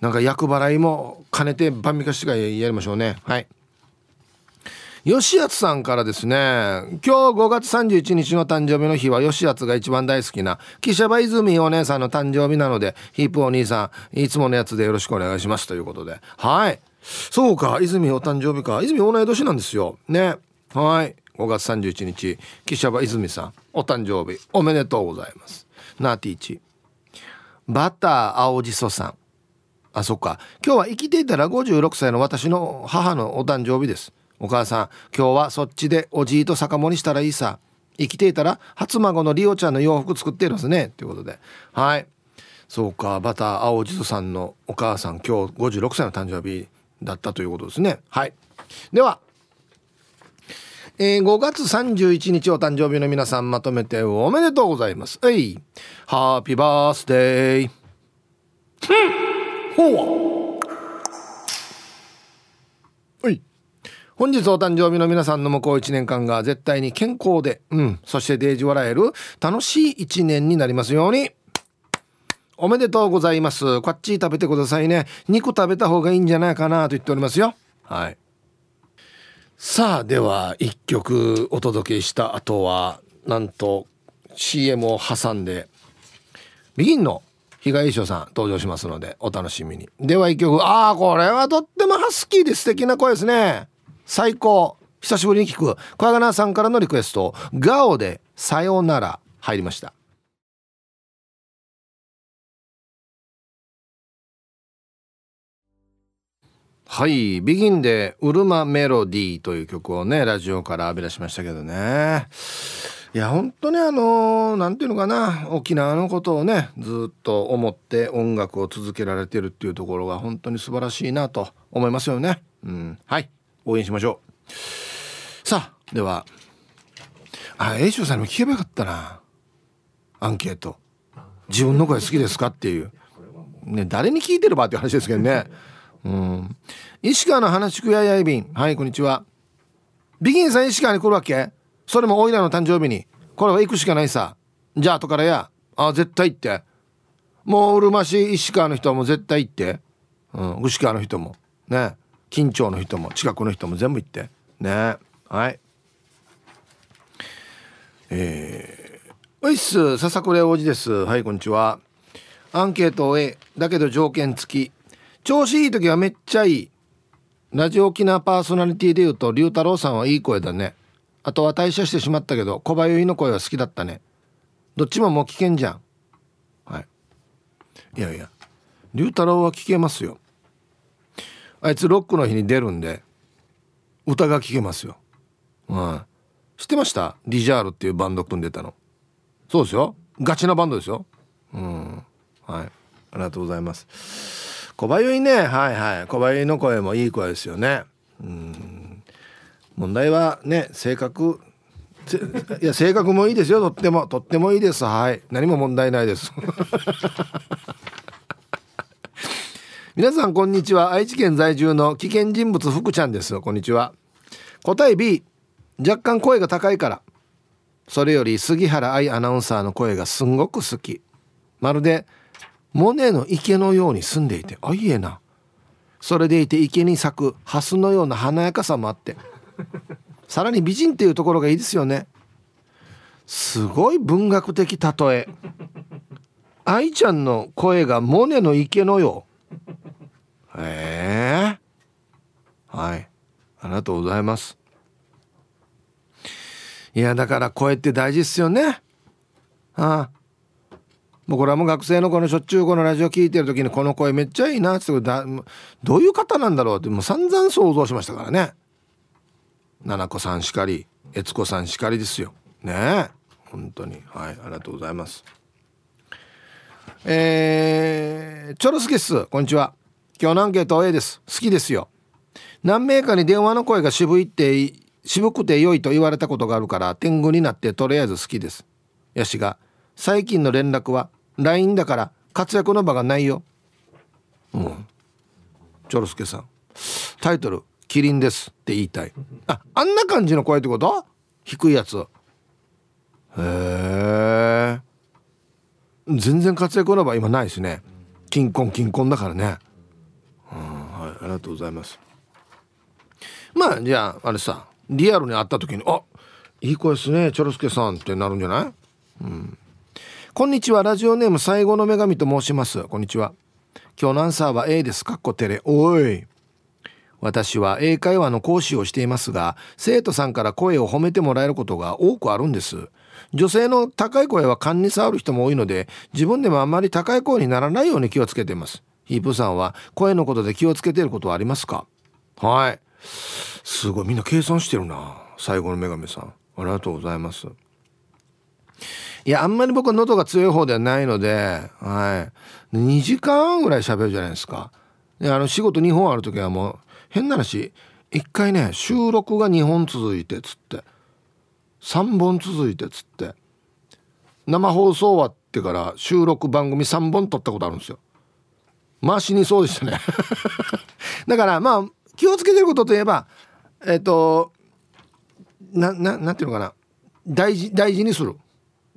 S1: なんか厄払いも兼ねて晩味化してからやりましょうね。はい。吉安さんからですね今日5月31日の誕生日の日は吉安が一番大好きな記者場泉お姉さんの誕生日なのでヒープお兄さんいつものやつでよろしくお願いしますということで。はい。そうか泉お誕生日か。泉同い年なんですよ。ね。はい。5月31日記者場泉さんお誕生日。おめでとうございます。ナーティーチ。バター青じそさん。あそっか。今日は生きていたら56歳の私の母のお誕生日です。お母さん今日はそっちでおじいと酒盛りしたらいいさ。生きていたら初孫のリオちゃんの洋服作っていますね。ということで。はい。そうか。バター青じそさんのお母さん今日56歳の誕生日だったということですね。はい。ではえー、5月31日お誕生日の皆さんまとめておめでとうございます。えい。ハッピーバースデー。ほう。本日お誕生日の皆さんの向こう1年間が絶対に健康で、うん、そしてデージ笑える楽しい1年になりますように。おめでとうございます。こっち食べてくださいね。肉食べた方がいいんじゃないかなと言っておりますよ。はい。さあでは一曲お届けした後はなんと CM を挟んでビギンの被害衣装さん登場しますのでお楽しみにでは一曲ああこれはとってもハスキーで素敵な声ですね最高。久しぶりに聞く小柳さんからのリクエスト「ガオでさよなら」入りました。はい「ビギンでウルマメロディー」という曲をねラジオから浴び出しましたけどね。いや本当にあの何て言うのかな。沖縄のことをねずっと思って音楽を続けられてるっていうところが本当に素晴らしいなと思いますよね。うん。はい。応援しましょう。さあではあ栄翔さんにも聞けばよかったな。アンケート。自分の声好きですかっていう。ね誰に聞いてればっていう話ですけどね。うん。石川の話しくややいびんはいこんにちは。ビギンさん石川に来るわけ？それもおいらの誕生日に。これは行くしかないさ。じゃあ後からや。あ絶対行って。もううるま市石川の人も絶対行って、うん、牛川の人も。ね。緊張の人も近くの人も全部行って。ね。はい。えー、おいっす。笹倉王子です。はいこんにちは。アンケートを A だけど条件付き。調子いい時はめっちゃいい。ラジオ沖縄パーソナリティで言うと龍太郎さんはいい声だね。あとは退社してしまったけど小林の声は好きだったね。どっちももう危険じゃん。はい。いやいや龍太郎は聞けますよ。あいつロックの日に出るんで歌が聴けますよ。うん知ってました？リジャールっていうバンド組んでたの。そうですよ。ガチなバンドですよ。うん。はい。ありがとうございます。小林ね。はいはい。小林の声もいい声ですよね。うん。問題はね性格。いや性格もいいですよ。とっても。とってもいいです。はい。何も問題ないです。皆さんこんにちは。愛知県在住の危険人物福ちゃんですこんにちは。答え B 若干声が高いから。それより杉原愛アナウンサーの声がすんごく好き。まるでモネの池のように住んでいてあいえな。それでいて池に咲くハスのような華やかさもあって。さらに美人っていうところがいいですよね。すごい文学的例え。愛ちゃんの声がモネの池のよう。へえはい。ありがとうございます。いやだから声って大事っすよね。ああ。もうこれはもう学生のこのしょっちゅうこのラジオ聞いてる時にこの声めっちゃいいなってだどういう方なんだろうってもう散々想像しましたからね。七子さんしかり悦子さんしかりですよ。ね。え本当に。はい。ありがとうございます。えー、チョロスケスこんにちは。今日のアンケート A です。好きですよ。何名かに電話の声が渋いって渋くて良いと言われたことがあるから天狗になってとりあえず好きです。やしが最近の連絡は LINE だから活躍の場がないよ。うん。チョロスケさん。タイトルキリンですって言いたい。ああんな感じの声ってこと？低いやつ。へえ。全然活躍の場今ないですね金婚金婚だからね。りがとうございます。まあじゃああれさリアルに会った時に「あいい声ですねチョロスケさん」ってなるんじゃない？うん。こんにちはラジオネーム最後の女神と申します。こんにちは。今日のアンサーは A です。かっこテレおい。私は英会話の講師をしていますが生徒さんから声を褒めてもらえることが多くあるんです。女性の高い声は勘に触る人も多いので自分でもあまり高い声にならないように気をつけています。ヒープさんは声のことで気をつけてることはありますか？はい。すごい。みんな計算してるな。最後の女神さん。ありがとうございます。いやあんまり僕は喉が強い方ではないのではい。2時間ぐらい喋るじゃないですか。であの仕事2本ある時はもう変な話一回ね収録が2本続いてつって3本続いてつって生放送終わってから収録番組3本撮ったことあるんですよ。回しにそうでしたね。だからまあ気をつけてることといえばえっ、ー、となななんていうのかな。大事大事にする。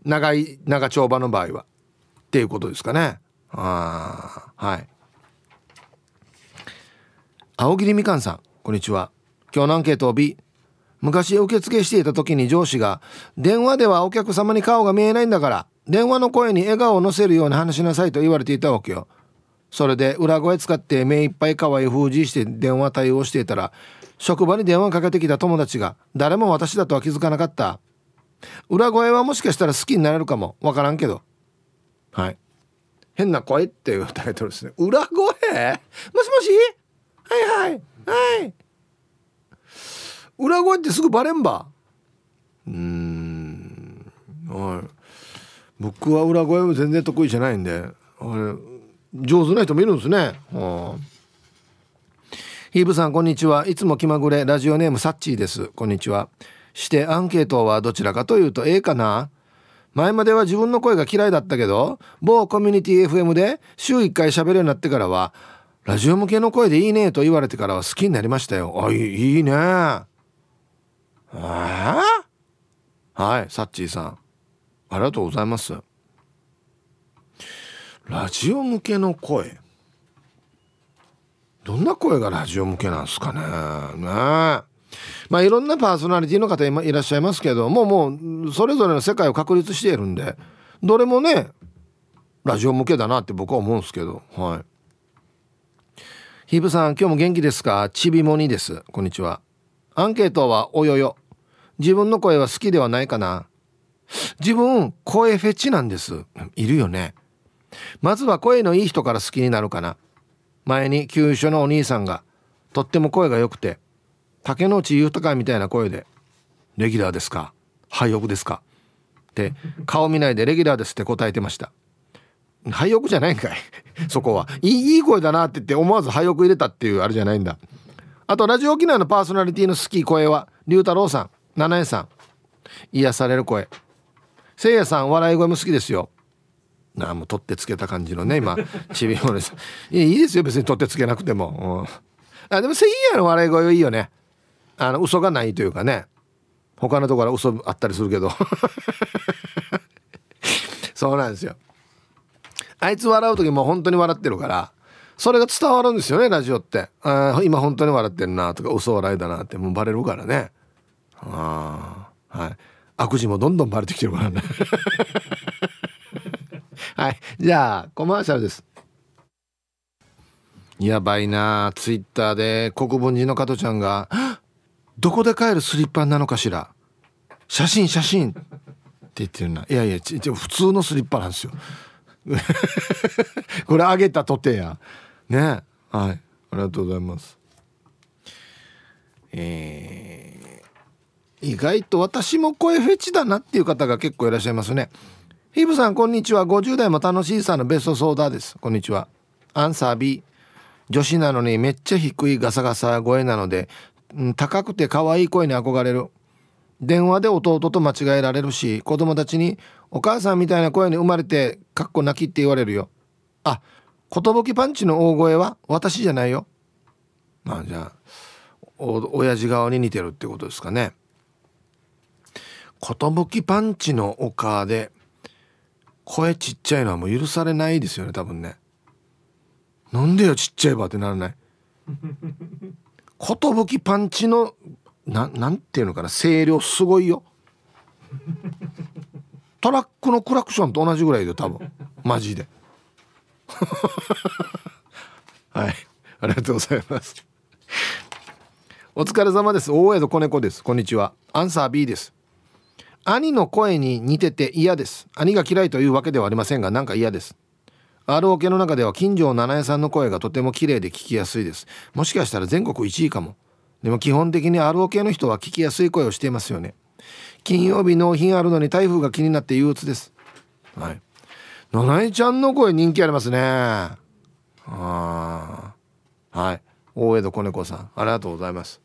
S1: 長い長丁場の場合は。っていうことですかね。あはい。青桐みかんさんこんにちは。今日のアンケートを B 昔受付していた時に上司が電話ではお客様に顔が見えないんだから電話の声に笑顔を乗せるように話しなさいと言われていたわけよ。それで裏声使って目いっぱい可愛い封じして電話対応していたら職場に電話かけてきた友達が誰も私だとは気づかなかった。裏声はもしかしたら好きになれるかもわからんけど。はい。変な声っていうタイトルですね。裏声？もしもし？はいはい。はい。裏声ってすぐバレんば？うん。はい。僕は裏声は全然得意じゃないんであれ上手な人もいるんですねはあヒーブさんこんにちはいつも気まぐれラジオネームサッチーですこんにちはしてアンケートはどちらかというと A かな前までは自分の声が嫌いだったけど某コミュニティ FM で週1回喋るようになってからはラジオ向けの声でいいねと言われてからは好きになりましたよ。あ、いいいね。えー、はい、サッチーさん。ありがとうございます。ラジオ向けの声。どんな声がラジオ向けなんですかね。ねまあいろんなパーソナリティの方いらっしゃいますけどももうそれぞれの世界を確立しているんでどれもねラジオ向けだなって僕は思うんですけど。はい。ヒーブさん今日も元気ですか？ちびもにです。こんにちは。アンケートはおよよ。自分の声は好きではないかな。自分声フェチなんです。いるよね。まずは声のいい人から好きになるかな。前に急所のお兄さんがとっても声が良くて竹野内豊みたいな声で「レギュラーですか？廃屋ですか?」って顔見ないで「レギュラーです」って答えてました。廃屋じゃないんかい。そこは。いい声だなって言って思わず廃屋入れたっていうあれじゃないんだ。あとラジオ沖縄のパーソナリティの好き声は龍太郎さん七重さん。癒される声。せいやさん笑い声も好きですよ。なあもう取ってつけた感じのね今 ちびもですいいですよ別に取ってつけなくても、うん、あでもせいやの笑い声はいいよね。あの嘘がないというかね。他のところは嘘あったりするけど。そうなんですよ。あいつ笑う時も本当に笑ってるからそれが伝わるんですよねラジオって。あ今本当に笑ってるなとか嘘笑いだなってもうバレるからね。ああはい。悪事もどんどんバレてきてるからね。はい。じゃあコマーシャルです。やばいな。ツイッターで国分寺の加トちゃんが「どこで買えるスリッパなのかしら？写真写真」って言ってるな。いやいや普通のスリッパなんですよ。これあげたとてや。ね。はい。ありがとうございます。えー、意外と私も声フェチだなっていう方が結構いらっしゃいますね。ヒブさんこんにちは。50代も楽しいさんのベストソーダです。こんにちは。アンサー B 女子なのにめっちゃ低いガサガサ声なので、うん、高くて可愛い声に憧れる。電話で弟と間違えられるし子供たちに「お母さんみたいな声に生まれてかっこ泣き」って言われるよ。あ寿パンチの大声は私じゃないよ。まあじゃあお親父側に似てるってことですかね。寿パンチのお母で声ちっちゃいのはもう許されないですよね多分ね。なんでよちっちゃいばってならない。寿パンチのななんていうのかな声量すごいよ。トラックのクラクションと同じぐらいで多分。マジで。はい。ありがとうございます。お疲れ様です。大江戸子猫です。こんにちは。アンサー B です。兄の声に似てて嫌です。兄が嫌いというわけではありませんがなんか嫌です。ROK の中では金城七重さんの声がとても綺麗で聞きやすいです。もしかしたら全国1位かも。でも基本的に ROK の人は聞きやすい声をしていますよね。金曜日納品あるのに台風が気になって憂鬱です。はい。七重ちゃんの声人気ありますね。ああはい。大江戸子猫さん。ありがとうございます。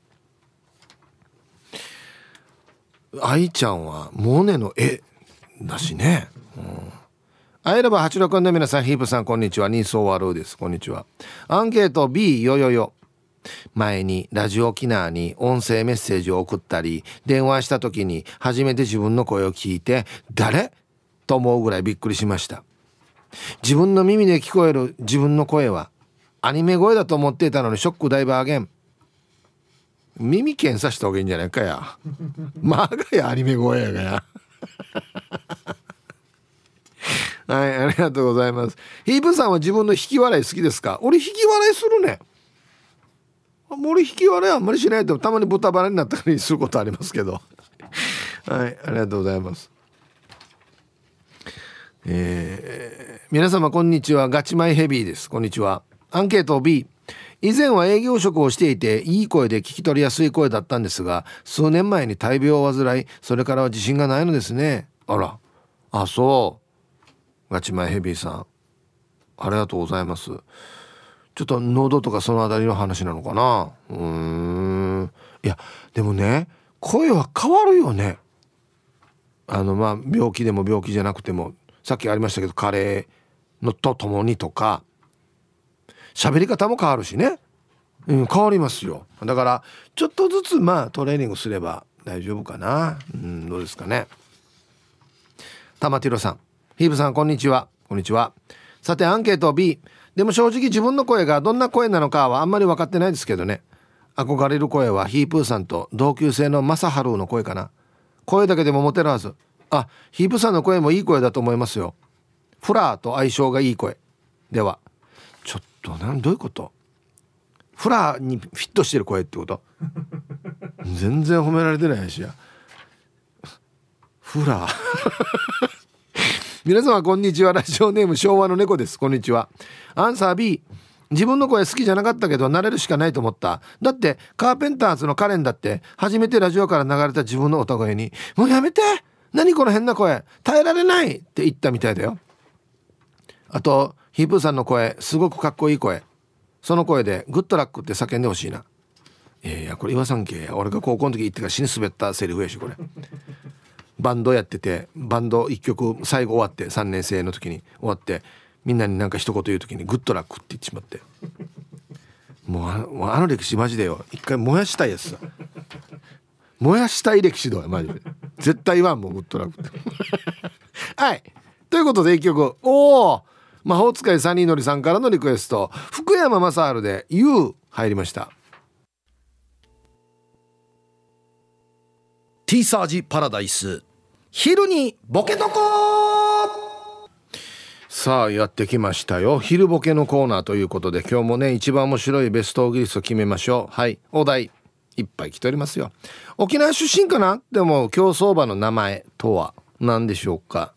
S1: 愛ちゃんはモネの絵だしね、うん、アイラバ86の皆さんヒープさんこんにちは。ニーソーワルーです。こんにちは。アンケート B よよよ。前にラジオ沖縄に音声メッセージを送ったり電話した時に初めて自分の声を聞いて誰？と思うぐらいびっくりしました。自分の耳で聞こえる自分の声はアニメ声だと思っていたのにショックダイバーゲン耳検査した方がいいんじゃないかや。まあがやアニメ声やがや。はいありがとうございます。ヒープさんは自分の引き笑い好きですか？俺引き笑いするね。俺引き笑いあんまりしないとたまに豚バラになったりすることありますけど。はいありがとうございます。えー、皆様こんにちは。ガチマイヘビーです。こんにちは。アンケート B 以前は営業職をしていていい声で聞き取りやすい声だったんですが数年前に大病を患いそれからは自信がないのですね。あら。あそう。ガチマイヘビーさん。ありがとうございます。ちょっと喉とかその辺りの話なのかな。うん。いやでもね声は変わるよね。あのまあ病気でも病気じゃなくてもさっきありましたけどカレーのとともにとか喋り方も変わるしね、うん、変わりますよ。だからちょっとずつまあトレーニングすれば大丈夫かな。うんどうですかね。玉ティロさん。ヒーブさんこんにちは。こんにちは。さてアンケート B でも正直自分の声がどんな声なのかはあんまり分かってないですけどね。憧れる声はヒープーさんと同級生のマサハルの声かな。声だけでもモテるはず。あヒープさんの声もいい声だと思いますよ。フラーと相性がいい声。ではちょっとなんどういうこと？フラーにフィットしてる声ってこと？全然褒められてないし。やフラ。ー 皆様こんにちは。ラジオネーム昭和の猫です。こんにちは。アンサー B 自分の声好きじゃなかったけど慣れるしかないと思った。だってカーペンターズのカレンだって初めてラジオから流れた自分の歌声に「もうやめて。何この変な声。耐えられない!」って言ったみたいだよ。あとヒープーさんの声すごくかっこいい声。その声で「グッドラック」って叫んでほしいな。いやいやこれ岩さん系俺が高校の時言ってから死に滑ったセリフやしこれ。バンドやっててバンド1曲最後終わって3年生の時に終わってみんなになんか一言言う時に「グッドラック」って言ってしまって。もうあの歴史マジでよ。一回燃やしたいやつさ。燃やしたい歴史だよマジで。絶対言わんもんグッドラックって。はい。ということで一曲。おお魔法使いサニーのりさんからのリクエスト福山雅治で「YOU」入りました。
S3: ティーサージパラダイス。昼にボケとこ
S1: さあやってきましたよ。昼ボケのコーナーということで今日もね一番面白いベストオーギリスト決めましょう。はい。お題いっぱい来ておりますよ。沖縄出身かな？でも競走馬の名前とは何でしょうか？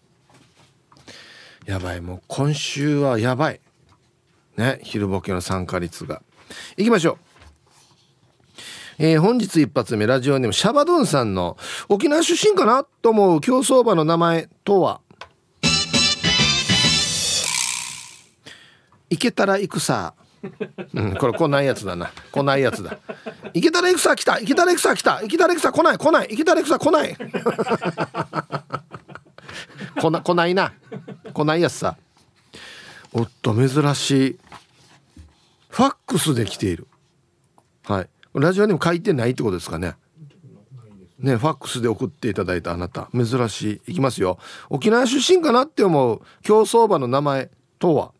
S1: やばいもう今週はやばい。ね昼ボケの参加率が。いきましょう。えー、本日一発目ラジオネームシャバドゥンさんの沖縄出身かなと思う競走馬の名前とは？行けたら行くさ。うん、これ来ないやつだな。来ないやつだ。行けたら行くさ来た。行けたら行くさ来た。行けたら行くさ来ない来ない。行けたら行くさ来ない。来な来ないな。来ないやつさ。おっと珍しい。ファックスで来ている。はい。ラジオにも書いてないってことですかね。ねファックスで送っていただいたあなた。珍しい。いきますよ。沖縄出身かなって思う競走馬の名前とは？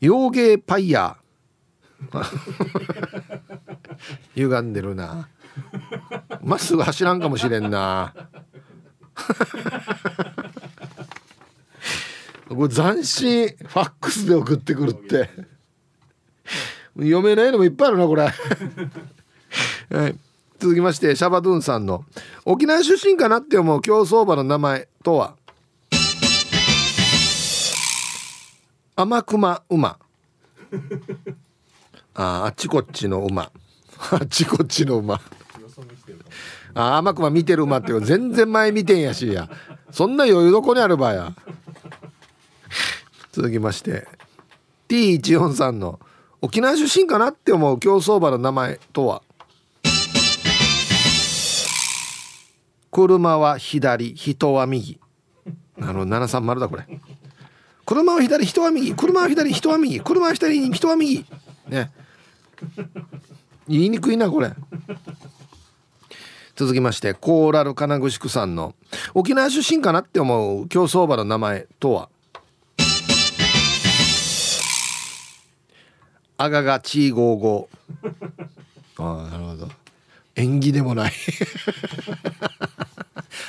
S1: 洋芸パイヤー。歪んでるな。まっすぐ走らんかもしれんな。これ斬新ファックスで送ってくるって。読めないのもいっぱいあるなこれ、はい、続きましてシャバドゥンさんの沖縄出身かなって思う競走馬の名前とは？天熊馬。ああっちこっちの馬。あっちこっちの馬。あ天熊見てる馬っていう全然前見てんやしや。そんな余裕どこにあるばや。続きまして。T143 の沖縄出身かなって思う競走馬の名前とは？車は左人は右。あの730だこれ。車は左人は右。車は左人は右。車は左人は右。ね。言いにくいなこれ。続きましてコーラル金具宿さんの沖縄出身かなって思う競走馬の名前とは？あががちーゴーゴー。ああなるほど。縁起でもない。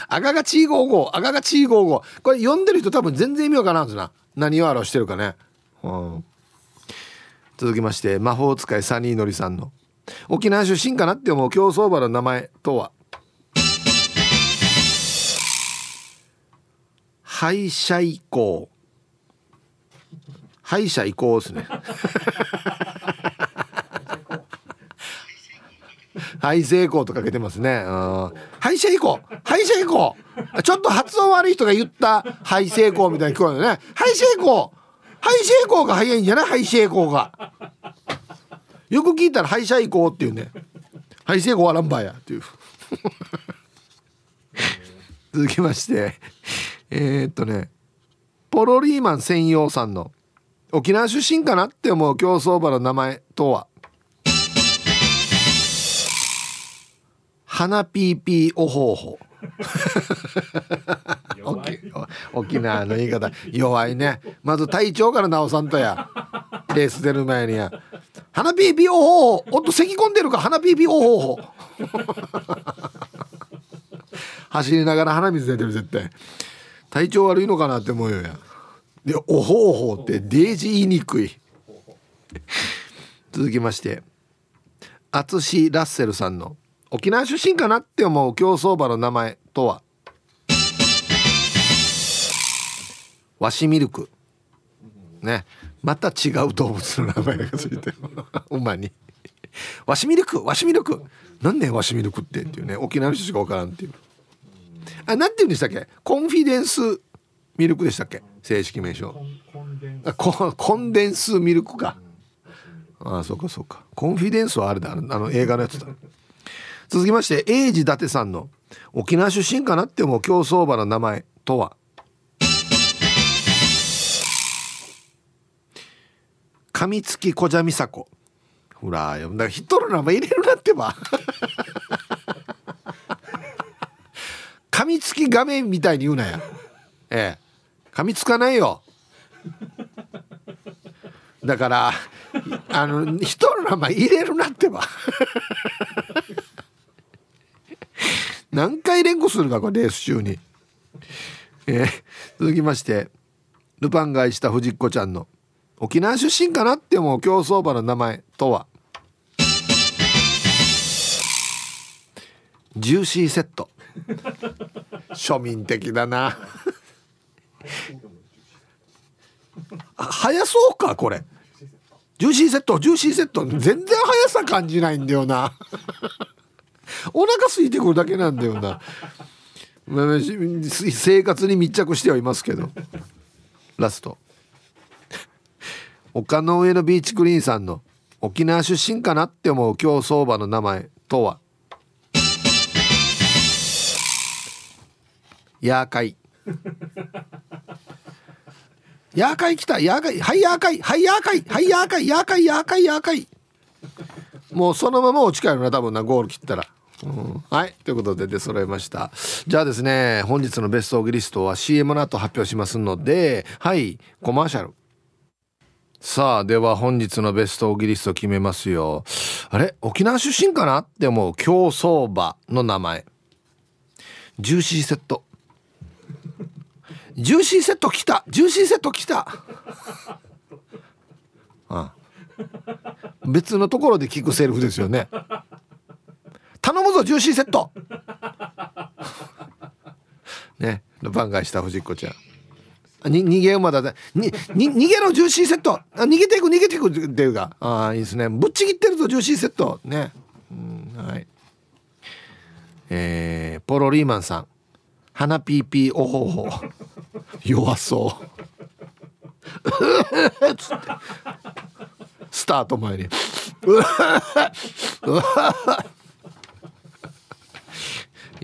S1: あががちーゴーゴー。あががちーゴーゴー。これ読んでる人多分全然意味わからんすな。何を表してるかね、うん、続きまして魔法使いサニーのりさんの。沖縄出身かなって思う競走馬の名前とは？敗者以降。敗者移行ですね。はい成功とかけてますね。敗者移行。敗者移行。ちょっと発音悪い人が言った敗成功みたいに聞こえるね。敗者移行。敗者移行が早いんじゃない？敗者移行が。よく聞いたら敗者移行っていうね。敗成功はランバーやっていう。続きまして、えー、っとね、ポロリーマン専用さんの沖縄出身かなって思う競走馬の名前とは？花ピーピーおほうほ。沖縄の言い方。弱いね。まず体調から直さんとや。レース出る前にや花ピーピーおほほおっと咳込んでるか花ピーピーおほほ走りながら鼻水出てる絶対。体調悪いのかなって思うよや。でおほおほってデージ言いにくい。続きまして。淳ラッセルさんの沖縄出身かなって思う競走馬の名前とは？ワシミルク。ね。また違う動物の名前がついてる。馬に。ワシミルクワシミルクなんでワシミルクってっていうね。沖縄の人しか分からんっていう。あなんて言うんでしたっけ？コンフィデンスミルクでしたっけ？正式名称。コンデンスミルクか。ああそうかそうか。コンフィデンスはあれだ。あの映画のやつだ。続きまして英治伊達さんの沖縄出身かなって思う競走馬の名前とは？上月小蛇美佐子ほらだから人の名前入れるなってば。噛みつき画面みたいに言うなや。ええ。噛みつかないよ。だからあの人の名前入れるなってば。何回連呼するかこれレース中に、えー、続きましてルパンが愛した不二子ちゃんの。沖縄出身かなって思う競走馬の名前とは？ジューシーセット。庶民的だな。早そうかこれ。ジューシーセット。ジューシーセット。全然速さ感じないんだよな。お腹空いてくるだけなんだよな。生活に密着してはいますけど。ラスト。丘の上のビーチクリーンさんの沖縄出身かなって思う競走馬の名前とは？ヤーカイ。ヤーカイ来た。ヤーカイ。はいヤーカイ。はいヤーカイ。はいヤーカイ。ヤーカイヤーカイヤーカイ。もうそのまま落ち帰るな多分なゴール切ったら、うん、はい。ということで出揃えました。じゃあですね本日のベストオギリストは CM の後発表しますのではい。コマーシャル。さあ、では本日のベストオギリスト決めますよ。あれ？沖縄出身かな？って思う競走馬の名前。ジューシーセット。ジューシーセット来たジューシーセット来たああ別のところで聞くセリフですよね。頼むぞジューシーセットね、ルパン返した藤子ちゃん。に逃げ馬だにに逃げろジューシーセット。あ逃げていく逃げていく。っていうか。ああいいですね。ぶっちぎってるぞジューシーセット。ね。うんはい。えー、ポロリーマンさん。花ピーピーおほほ。弱そう。つって。スタート前に。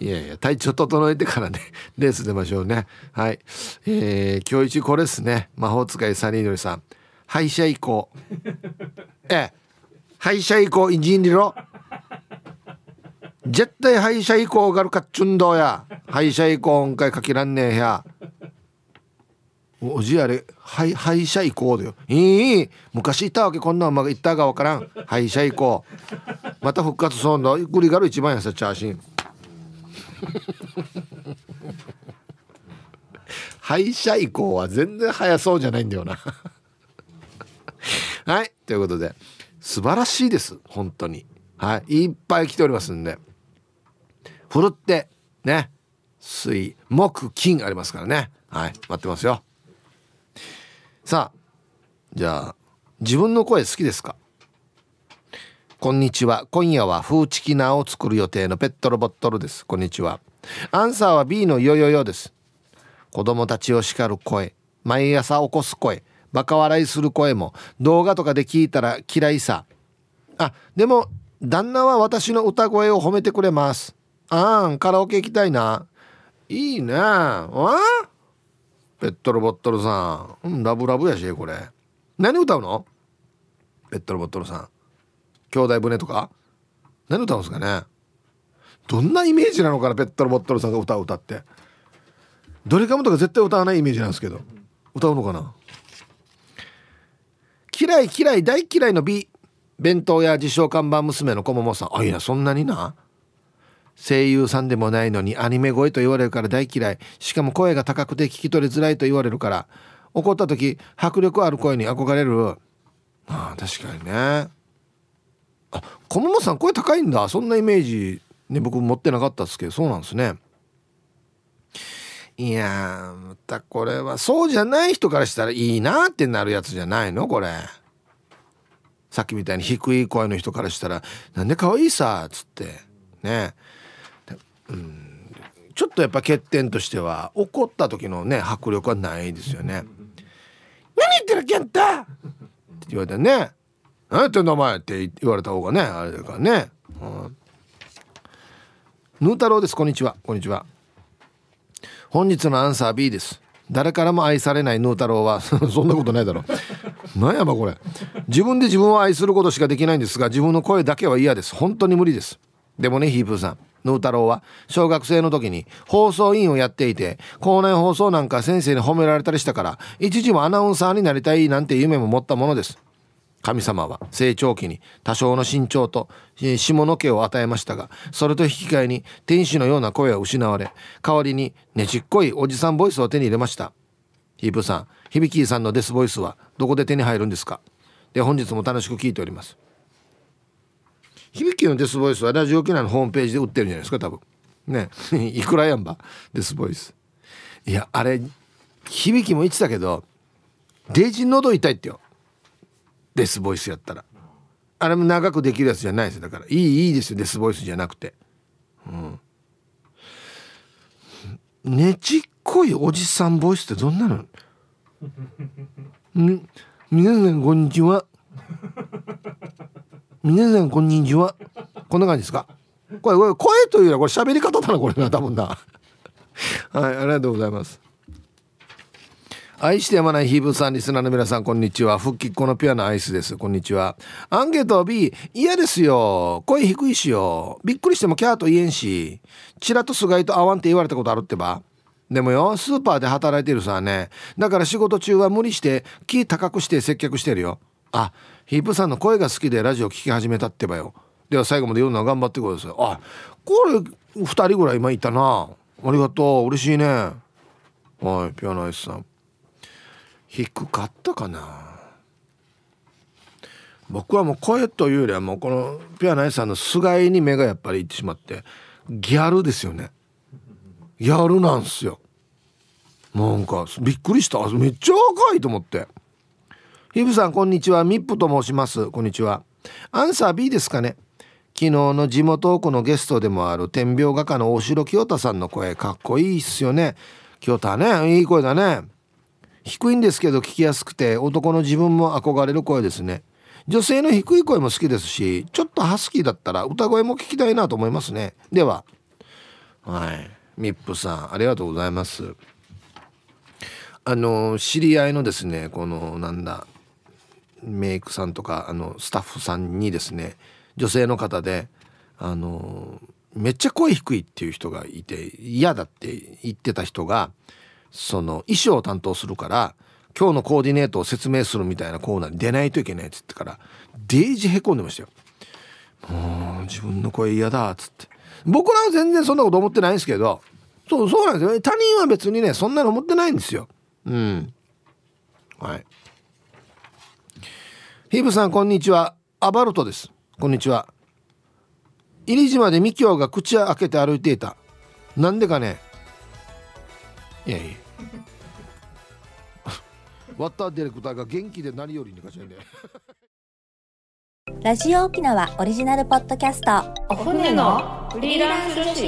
S1: いやいや体調整えてからね レース出ましょうね。はい。えー、今日一これですね。魔法使いサニードリさん。廃車移行 ええ。廃車移行インジンリロ。絶対廃車移行がるかっちゅんどうや。廃車移行今回かけらんねえやおじあれ廃廃車移行だよ。いい昔いたわけこんな馬がいったかわからん。廃車移行また復活そうだグリガル一番やさチャーシン。廃車移行は全然早そうじゃないんだよな。はいということで素晴らしいです本当に。はいいっぱい来ておりますんで。ふるってね水木金ありますからね。はい待ってますよ。さあじゃあ自分の声好きですか？こんにちは。今夜は風チキナーを作る予定のペットロボットルです。こんにちは。アンサーは B のヨヨヨです。子供たちを叱る声。毎朝起こす声。バカ笑いする声も。動画とかで聞いたら嫌いさ。あでも旦那は私の歌声を褒めてくれます。あんカラオケ行きたいな。いいね。あ。ペットロボットルさん、うん、ラブラブやしこれ。何歌うの？ペットロボットルさん。兄弟船とか？何歌うんですかね？どんなイメージなのかな？ペットロボットルさんが歌を歌って。ドリカムとか絶対歌わないイメージなんですけど。歌うのかな？嫌い嫌い大嫌いの B 弁当や自称看板娘の子ももさん。あいやそんなにな。声優さんでもないのにアニメ声と言われるから大嫌い。しかも声が高くて聞き取りづらいと言われるから。怒った時迫力ある声に憧れる。ああ確かにね。あ小桃さん声高いんだ。そんなイメージね僕持ってなかったですけどそうなんですね。いやまたこれはそうじゃない人からしたらいいなってなるやつじゃないの？これ。さっきみたいに低い声の人からしたら「なんで可愛いさ」っつって。ね。うん。ちょっとやっぱ欠点としては怒った時のね迫力はないですよね。何言ってる健太！って言われてね「何言ってんだお前」って言われた方がねあれだからね。うん、ヌー太郎ですこんにちは。こんにちは。本日のアンサー B です。誰からも愛されないヌー太郎は そんなことないだろ何やばこれ。自分で自分を愛することしかできないんですが自分の声だけは嫌です。本当に無理です。でもねヒープーさん。ヌー太郎は小学生の時に放送委員をやっていて校内放送なんか先生に褒められたりしたから一時もアナウンサーになりたいなんて夢も持ったものです。神様は成長期に多少の身長と下の毛を与えましたがそれと引き換えに天使のような声は失われ代わりにねちっこいおじさんボイスを手に入れました。ヒープさん響さんのデスボイスはどこで手に入るんですか？で本日も楽しく聞いております。響きのデスボイスはラジオ機内のホームページで売ってるんじゃないですか多分。ね。いくらやんばデスボイス。いやあれ響きも言ってたけどデイジン喉痛いってよ。デスボイスやったら。あれも長くできるやつじゃないです。だからいいいいですよ。デスボイスじゃなくて。うん。ねちっこいおじさんボイスってどんなの？み皆さんこんにちは。皆さんこんにちは。こんな感じですか？これこれ声というよりはこれ喋り方だなこれな多分な。はいありがとうございます。愛してやまないヒーブさんリスナーの皆さんこんにちは。復帰っ子のピアなアイスです。こんにちは。アンケート B 嫌ですよ。声低いしよ。びっくりしてもキャーと言えんし。チラとスガイと合わんって言われたことあるってば。でもよスーパーで働いてるさね。だから仕事中は無理して気高くして接客してるよ。あヒープさんの声が好きでラジオ聴き始めたってばよ。では最後まで読むのは頑張ってください。あこれ2人ぐらい今いたな。ありがとう。嬉しいね。はいピアノアイスさん。低かったかな。僕はもう声というよりはもうこのピアノエさんの菅井に目がやっぱりいってしまってギャルですよね。ギャルなんすよ。なんかびっくりした。めっちゃ若いと思って。ヒブさんこんにちは。ミップと申します。こんにちは。アンサー B ですかね。昨日の地元区のゲストでもある天描画家の大城清田さんの声かっこいいっすよね。清田ねいい声だね。低いんですけど聞きやすくて男の自分も憧れる声ですね。女性の低い声も好きですしちょっとハスキーだったら歌声も聞きたいなと思いますね。でははい。ミップさんありがとうございます。あの知り合いのですねこのなんだメイクさんとかあのスタッフさんにですね女性の方であのめっちゃ声低いっていう人がいて嫌だって言ってた人がその衣装を担当するから今日のコーディネートを説明するみたいなコーナーに出ないといけないっつってからデージへこんでましたよ。もう自分の声嫌だっつって。僕らは全然そんなこと思ってないんですけどそうそうなんですよ。他人は別にねそんなの思ってないんですよ。うん。はい。ヒブさんこんにちは。アバルトです。こんにちは。入島でミキョウが口を開けて歩いていた。なんでかねいやいや。ワッターディレクターが元気で何よりにかしらね。
S4: ラジオ沖縄オリジナルポッドキャスト。
S5: お船のフリーランス女子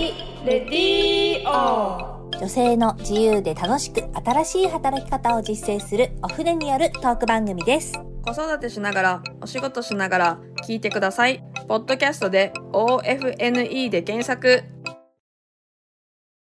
S5: レディオ
S4: 女性の自由で楽しく新しい働き方を実践するお船によるトーク番組です。
S5: 子育てしながらお仕事しながら聞いてください。ポッドキャストで OFNE で検索